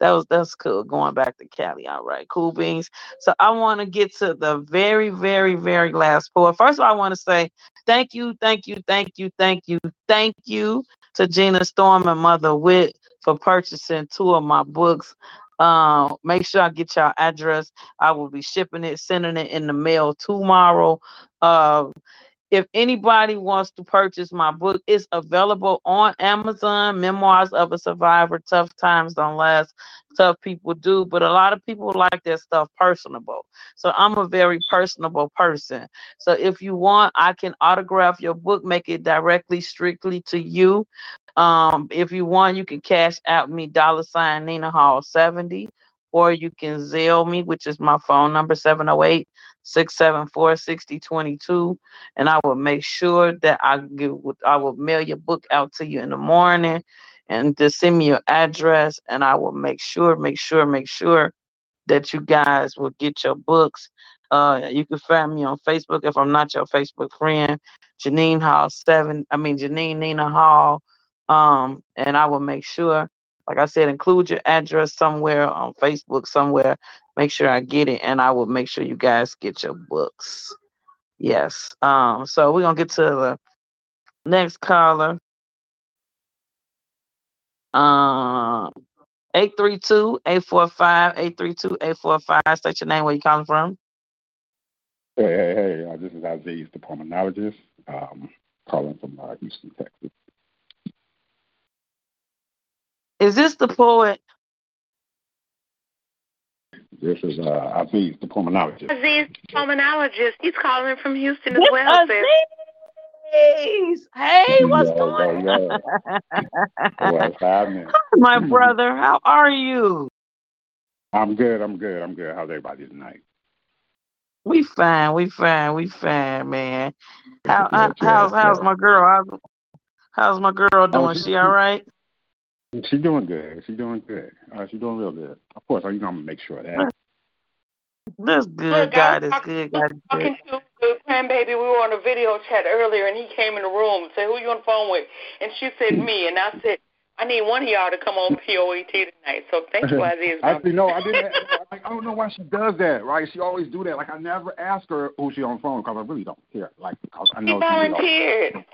That was that's cool. Going back to Cali. All right, cool beans. So I want to get to the very, very, very last poet. First of all, I want to say thank you, thank you, thank you, thank you, thank you to Gina Storm and Mother Wit for purchasing two of my books. Um, make sure I get y'all address. I will be shipping it, sending it in the mail tomorrow. Uh, if anybody wants to purchase my book, it's available on Amazon. Memoirs of a Survivor. Tough times don't last. Tough people do, but a lot of people like their stuff personable. So I'm a very personable person. So if you want, I can autograph your book, make it directly, strictly to you. Um, if you want, you can Cash App me dollar sign Nina Hall 70, or you can Zelle me, which is my phone number 708 674 6022. And I will make sure that I give I will mail your book out to you in the morning and just send me your address and I will make sure, make sure, make sure that you guys will get your books. Uh, you can find me on Facebook if I'm not your Facebook friend, Janine Hall seven. I mean Janine Nina Hall. Um, and I will make sure, like I said, include your address somewhere on Facebook somewhere make sure I get it, and I will make sure you guys get your books. Yes. Um. So we're gonna get to the next caller. Um. 832-845-832-845. State your name. Where you calling from? Hey, hey, hey. Uh, this is Aziz, the pulmonologist, um, calling from uh, Houston, Texas. Is this the poet this is uh, Aziz, the pulmonologist. Aziz, pulmonologist. He's calling from Houston as well. Aziz. Hey, what's yeah, going yeah, yeah. on? what's happening? My brother. How are you? I'm good. I'm good. I'm good. How's everybody tonight? We fine. We fine. We fine, man. How, how how's how's my girl? How's, how's my girl doing? she- She all right? She's doing good. She's doing good. Uh, she's doing real good. Of course, you I'm gonna make sure of that. That's good. Look, God was is good. God is good. Talking to the grandbaby, we were on a video chat earlier, and he came in the room and said, "Who you on the phone with?" And she said, "Me." And I said, "I need one of y'all to come on POET tonight." So thank you, Aziz. Actually, no, I didn't. Like, I don't know why she does that. Right? She always do that. Like I never ask her who she on the phone because I really don't care. Like because I She know she, you know, volunteered.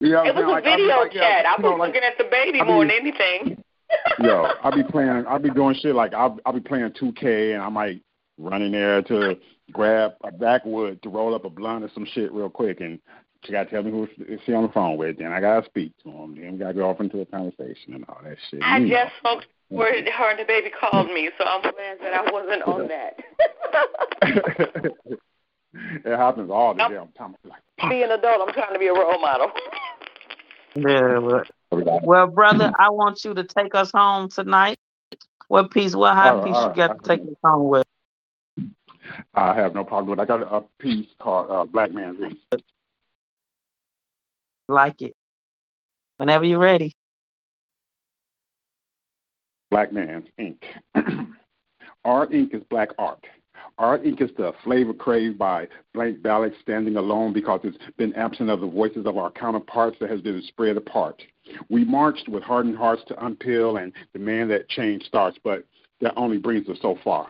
You know It was a Like, video like, yeah, chat. I you know, was like, looking at the baby I more than anything. Yo, I'll be playing. I'll be doing shit like I'll I'll be playing 2K and I might run in there to grab a backwood to roll up a blunt or some shit real quick, and she got to tell me who she- she on the phone with. Then I gotta speak to him. Then we gotta go off into a conversation and all that shit. I you know. just spoke where her and the baby called me, so I'm glad that I wasn't on that. it happens all the damn time. Like, Be an adult. I'm trying to be a role model. Yeah, well, well, brother, I want you to take us home tonight. What piece? What high All right, piece all you right, got to take us home with? I have no problem with. it. I got a piece called uh, Black Man's Ink. Like it. Whenever you're ready. Black Man's Ink. Our ink is black art. Ink is the flavor craved by blank ballot standing alone because it's been absent of the voices of our counterparts that has been spread apart. We marched with hardened hearts to unpeel and demand that change starts, but that only brings us so far.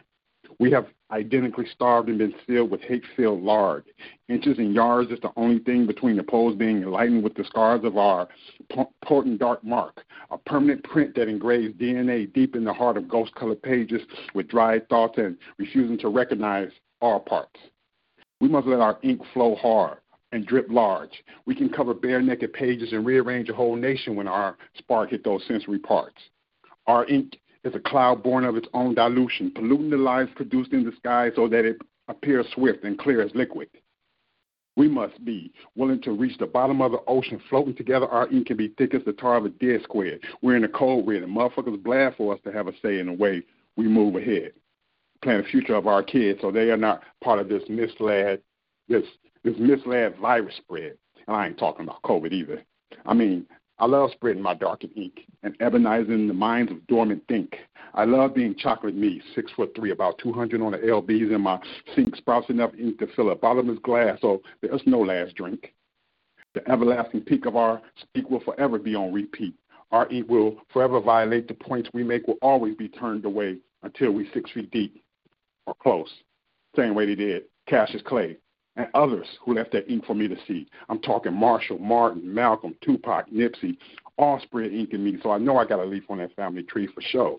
We have identically starved and been filled with hate-filled lard. Inches and yards is the only thing between the poles being enlightened with the scars of our po- potent dark mark, permanent print that engraves DNA deep in the heart of ghost-colored pages with dried thoughts and refusing to recognize our parts. We must let our ink flow hard and drip large. We can cover bare naked pages and rearrange a whole nation when our spark hit those sensory parts. Our ink is a cloud born of its own dilution, polluting the lives produced in the sky so that it appears swift and clear as liquid. We must be willing to reach the bottom of the ocean, floating together. Our ink can be thick as the tar of a dead squid. We're in a cold red, and motherfuckers glad for us to have a say in the way we move ahead, plan the future of our kids, so they are not part of this misled, this this misled virus spread. And I ain't talking about COVID either. I mean, I love spreading my darkened ink and ebonizing the minds of dormant think. I love being chocolate me, six foot three, about 200 on the LBs, and my sink sprouts enough ink to fill a bottomless glass, so there's no last drink. The everlasting peak of our speak will forever be on repeat. Our ink will forever violate the points we make, will always be turned away until we six feet deep or close. Same way they did Cassius Clay and others who left their ink for me to see. I'm talking Marshall, Martin, Malcolm, Tupac, Nipsey, all spread ink in me, so I know I got a leaf on that family tree for sure.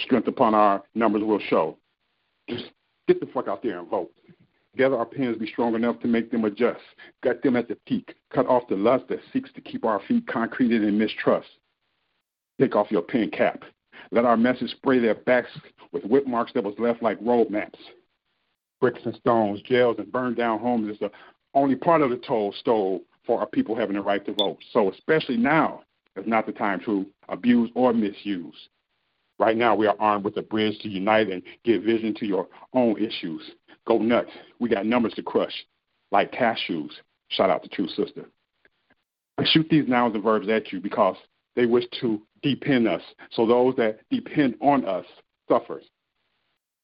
Strength upon our numbers will show. Just get the fuck out there and vote. Together our pens be strong enough to make them adjust. Gut them at the peak. Cut off the lust that seeks to keep our feet concreted in mistrust. Take off your pen cap. Let our message spray their backs with whip marks that was left like road maps. Bricks and stones, jails, and burned down homes is the only part of the toll stole for our people having the right to vote. So especially now is not the time to abuse or misuse. Right now, we are armed with a bridge to unite and give vision to your own issues. Go nuts. We got numbers to crush, like cashews. Shout out to True Sister. I shoot these nouns and verbs at you because they wish to depend us. So those that depend on us suffers.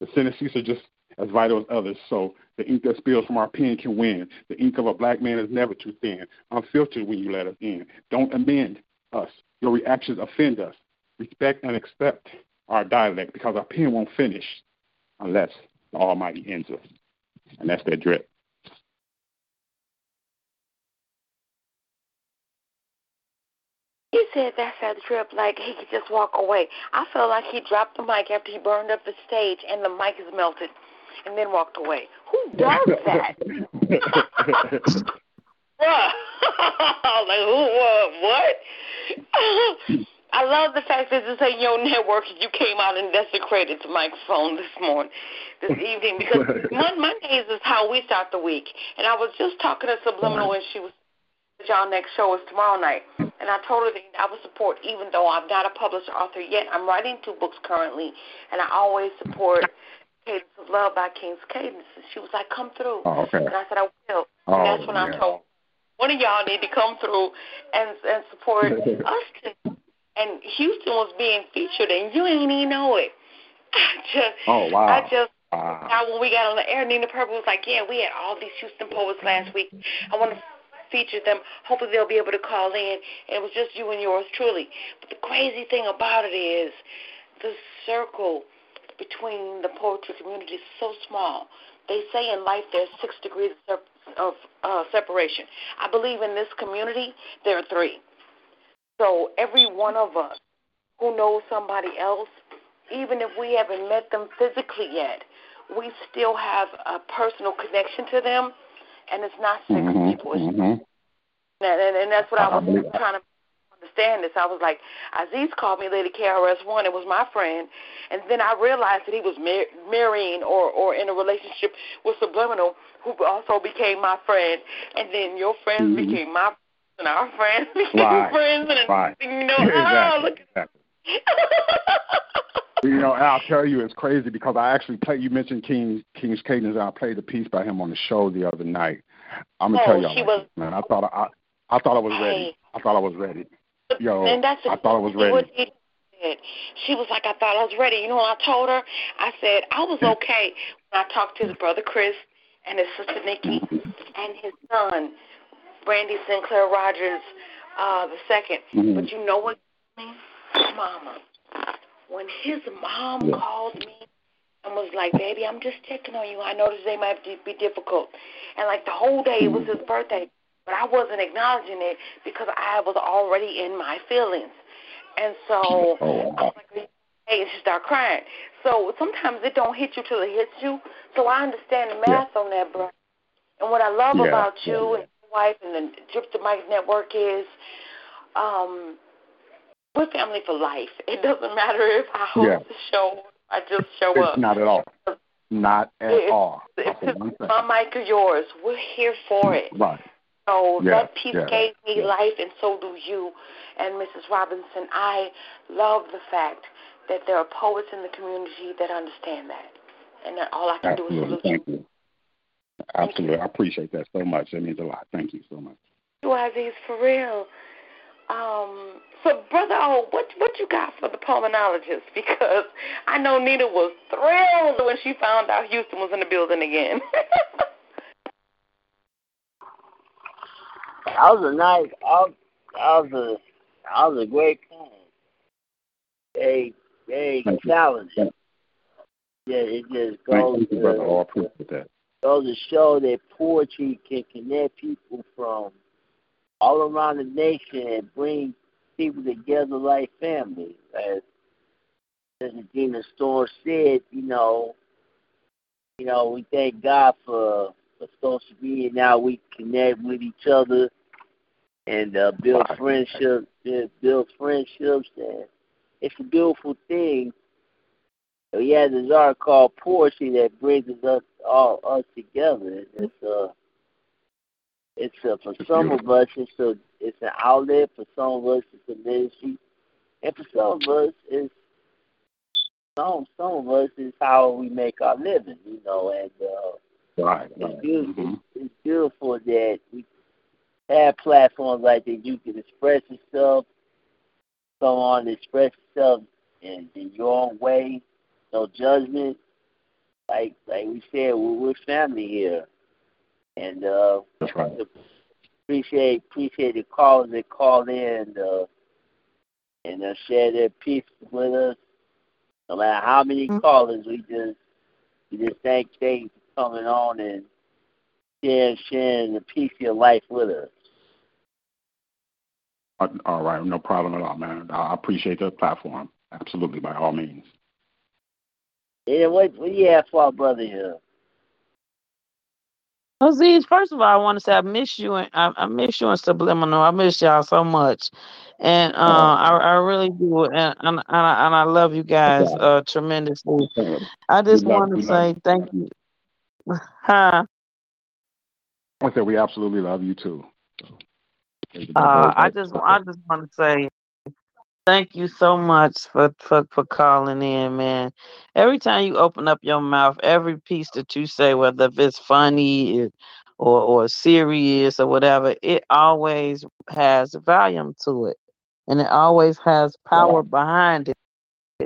The sentences are just as vital as others. So the ink that spills from our pen can win. The ink of a black man is never too thin. Unfiltered when you let us in. Don't amend us. Your reactions offend us. Respect and accept our dialect because our pen won't finish unless the Almighty ends us. And that's that drip. He said that's that drip like he could just walk away. I feel like he dropped the mic after he burned up the stage and the mic is melted and then walked away. Who does that? Like who uh, what? I love the fact that this ain't your network you came out and desecrated the microphone this morning, this evening, because Mondays is how we start the week. And I was just talking to Subliminal when she was y'all next show is tomorrow night. And I told her that I would support, even though I'm not a published author yet. I'm writing two books currently, and I always support Cadence of Love by King's Cadence. And she was like, come through. Oh, okay. And I said, I will. Oh, and that's when yeah. I told one of y'all need to come through and and support us. Too. And Houston was being featured, and you ain't even know it. I just, Oh, wow. I just Wow. now, when we got on the air, Nina Purple was like, "Yeah, we had all these Houston poets last week. I want to feature them. Hopefully, they'll be able to call in." And it was just you and yours truly. But the crazy thing about it is, the circle between the poetry community is so small. They say in life there's six degrees of, of uh, separation. I believe in this community there are three. So every one of us who knows somebody else, even if we haven't met them physically yet, we still have a personal connection to them, and it's not 6 Mhm, people. Mhm. and, and, and that's what I was trying to understand. This I was like, Aziz called me Lady KRS One. It was my friend, and then I realized that he was mar- marrying or or in a relationship with Subliminal, who also became my friend, and then your friends Mhm. became my and our friends became Right, friends, and right. you know, exactly. oh look. exactly. You know, and I'll tell you, it's crazy because I actually play. You mentioned King King's Cadence. I played a piece by him on the show the other night. I'm gonna Oh, tell y'all, like was- this, man. I thought I, I thought I was ready. I thought I was ready. Yo, and that's I thought I was ready. She was like, I thought I was ready. You know what I told her? I said I was okay when I talked to his brother Chris and his sister Nikki and his son Brandy Sinclair Rogers uh, the 2nd Mhm. But you know what? Mama, when his mom Yeah. called me and was like, "Baby, I'm just checking on you. I know today might be be difficult," and like the whole day it was his birthday, but I wasn't acknowledging it because I was already in my feelings, and so Oh, I was like, "Hey," and she started crying. So sometimes it don't hit you till it hits you. So I understand the math on that, bro. And what I love Yeah, about you yeah. and your wife and the Drip the Mic Network is, um, we're family for life. It doesn't matter if I host Yeah. the show, I just show It's up. not at all. Not at It- all. The it's my mic or yours, we're here for it. Right. So Yeah, that piece yeah, gave me yeah. life, and so do you. And Mrs. Robinson, I love the fact that there are poets in the community that understand that. And that all I can do is Absolutely. salute you. Thank you. Absolutely. I appreciate that so much. That means a lot. Thank you so much. You Aziz, for real. Um, so, brother, oh, what what you got for the pulmonologist? Because I know Nina was thrilled when she found out Houston was in the building again. That was a nice, that was a, that was a great poem. Very, very Thank you. talented. Thank- Yeah, it just Thank goes you, brother. I to, appreciate that. goes to show that poetry can connect people from all around the nation and bring people together like family. As as Gina Storm said, you know, you know, we thank God for, for social media. Now we connect with each other and uh, build friendships, build, build friendships, and it's a beautiful thing. We have this art called Poetry that brings us all us together. It's uh, it's uh, for some of us, it's a it's an outlet. For some of us, it's a ministry, and for some of us, it's some some of us is how we make our living, you know, and uh, right, it's beautiful. Mm-hmm. It's beautiful that we have platforms like that. You can express yourself, go on, express yourself in, in your own way, no judgment. Like like we said, we're, we're family here, and uh, That's right. appreciate appreciate the callers that call in and uh, and uh, share their peace with us. No matter how many callers, we just we just thank thank you for coming on and sharing sharing the piece of your life with us. Uh, All right, no problem at all, man. I appreciate the platform. Absolutely, by all means. Yeah, what what do you have for our brother here? Aziz, first of all, I want to say I miss you and I, I miss you and Subliminal. I miss y'all so much, and uh, I, I really do, and and, and, I, and I love you guys uh, tremendously. I just We love- want to we love say thank you. Huh? I said we absolutely love you too. Uh, I just I just want to say thank you so much for, for for calling in, man. Every time you open up your mouth, every piece that you say, whether if it's funny or or serious or whatever, it always has volume to it, and it always has power behind it.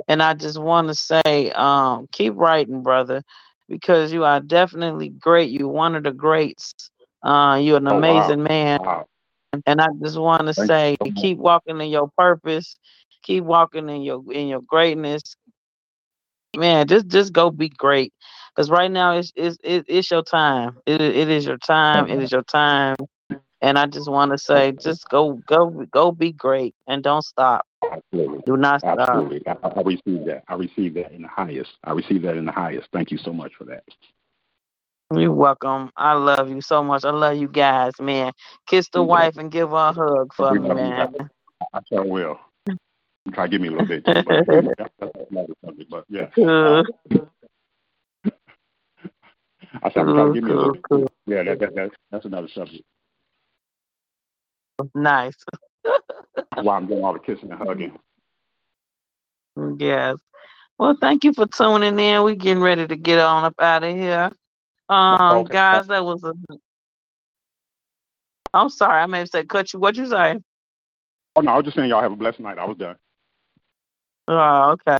And I just want to say, um, keep writing, brother, because you are definitely great. You're one of the greats. Uh, you're an Oh, wow. amazing man. Wow. And I just want to Thank say, you so keep walking in your purpose, keep walking in your in your greatness. Man, just just go be great, because right now it's it's it, it's your time. It it is your time. It is your time. And I just want to say, just go go go be great and don't stop. Absolutely. Do not stop. Absolutely. I, I receive that. I receive that in the highest. I receive that in the highest. Thank you so much for that. You're welcome. I love you so much. I love you guys, man. Kiss the wife and give her a hug for me, man. I sure will. Try to give me a little bit too, but that's, that's another subject. But yeah, uh, I said I'm to give me a little bit. Too. Yeah, that, that, that's that's another subject. Nice. While I'm doing all the kissing and hugging. Yes. Well, thank you for tuning in. We're getting ready to get on up out of here. Um, Okay. guys, that was a. I'm sorry, I may have said cut you. What you say? Oh no, I was just saying y'all have a blessed night. I was done. Oh, okay.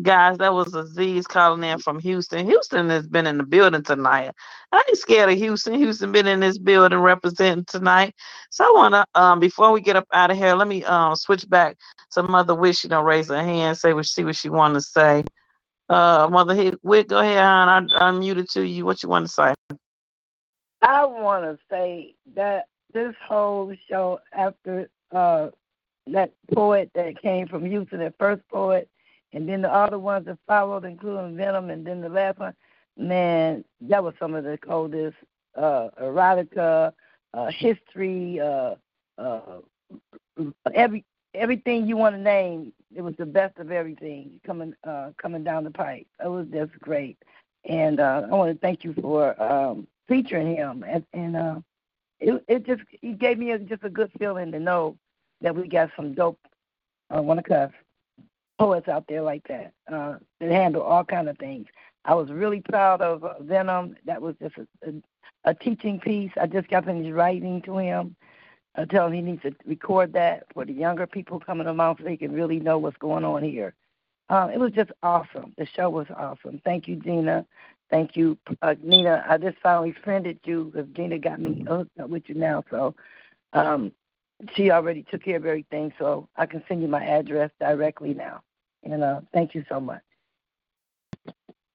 Guys, that was Aziz calling in from Houston. Houston has been in the building tonight. I ain't scared of Houston. Houston been in this building representing tonight. So I wanna um before we get up out of here, let me um switch back to Mother Wit. She don't raise her hand, say what see what she wanna say. Uh Mother Hi- Wit, go ahead, hon. I unmuted to you. What you wanna say? I want to say that this whole show, after uh, that poet that came from Houston, that first poet, and then the other ones that followed, including Venom, and then the last one, man, that was some of the coldest uh, erotica, uh, history, uh, uh, every everything you want to name. It was the best of everything coming uh, coming down the pipe. It was just great, and uh, I want to thank you for um, featuring him. And, and uh, it it just he gave me a, just a good feeling to know that we got some dope. I want to cuss poets out there like that uh, that handle all kind of things. I was really proud of uh, Venom. That was just a, a, a teaching piece. I just got finished writing to him. I tell him he needs to record that for the younger people coming along so they can really know what's going on here. Um, it was just awesome. The show was awesome. Thank you, Gina. Thank you, uh, Nina. I just finally friended you because Gina got me hooked up with you now. So um, she already took care of everything, so I can send you my address directly now. And uh, thank you so much.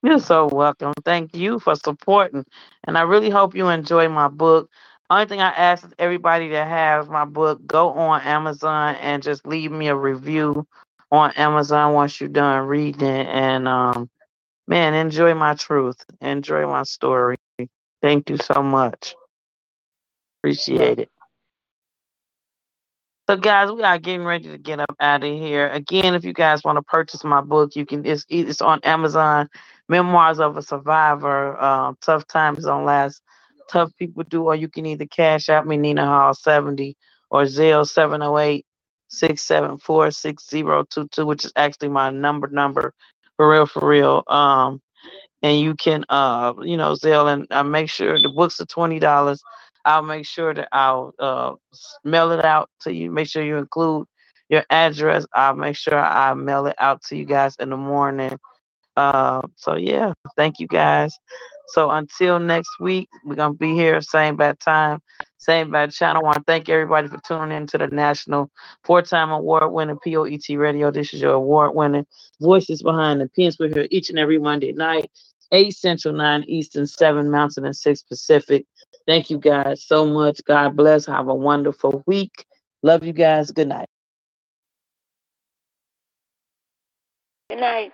You're so welcome. Thank you for supporting. And I really hope you enjoy my book. Only thing I ask is everybody that has my book, go on Amazon and just leave me a review on Amazon once you're done reading. And um, man, enjoy my truth. Enjoy my story. Thank you so much. Appreciate it. So, guys, we are getting ready to get up out of here. Again, if you guys want to purchase my book, you can. It's it's on Amazon. Memoirs of a Survivor. Uh, tough times don't last. Tough people do. Or you can either Cash App me Nina Hall seventy or six zero two two, which is actually my number number for real for real. Um, and you can uh you know Zelle and I make sure the books are twenty dollars I'll make sure that I'll uh, mail it out to you. Make sure you include your address. I'll make sure I mail it out to you guys in the morning. Uh, so yeah, thank you guys. So until next week, we're gonna be here same bad time, same bad channel. I want to thank everybody for tuning in to the national four-time award-winning POET Radio. This is your award-winning voices behind the pens. We're here each and every Monday night, eight Central, nine Eastern, seven Mountain, and six Pacific. Thank you guys so much. God bless. Have a wonderful week. Love you guys. Good night. Good night.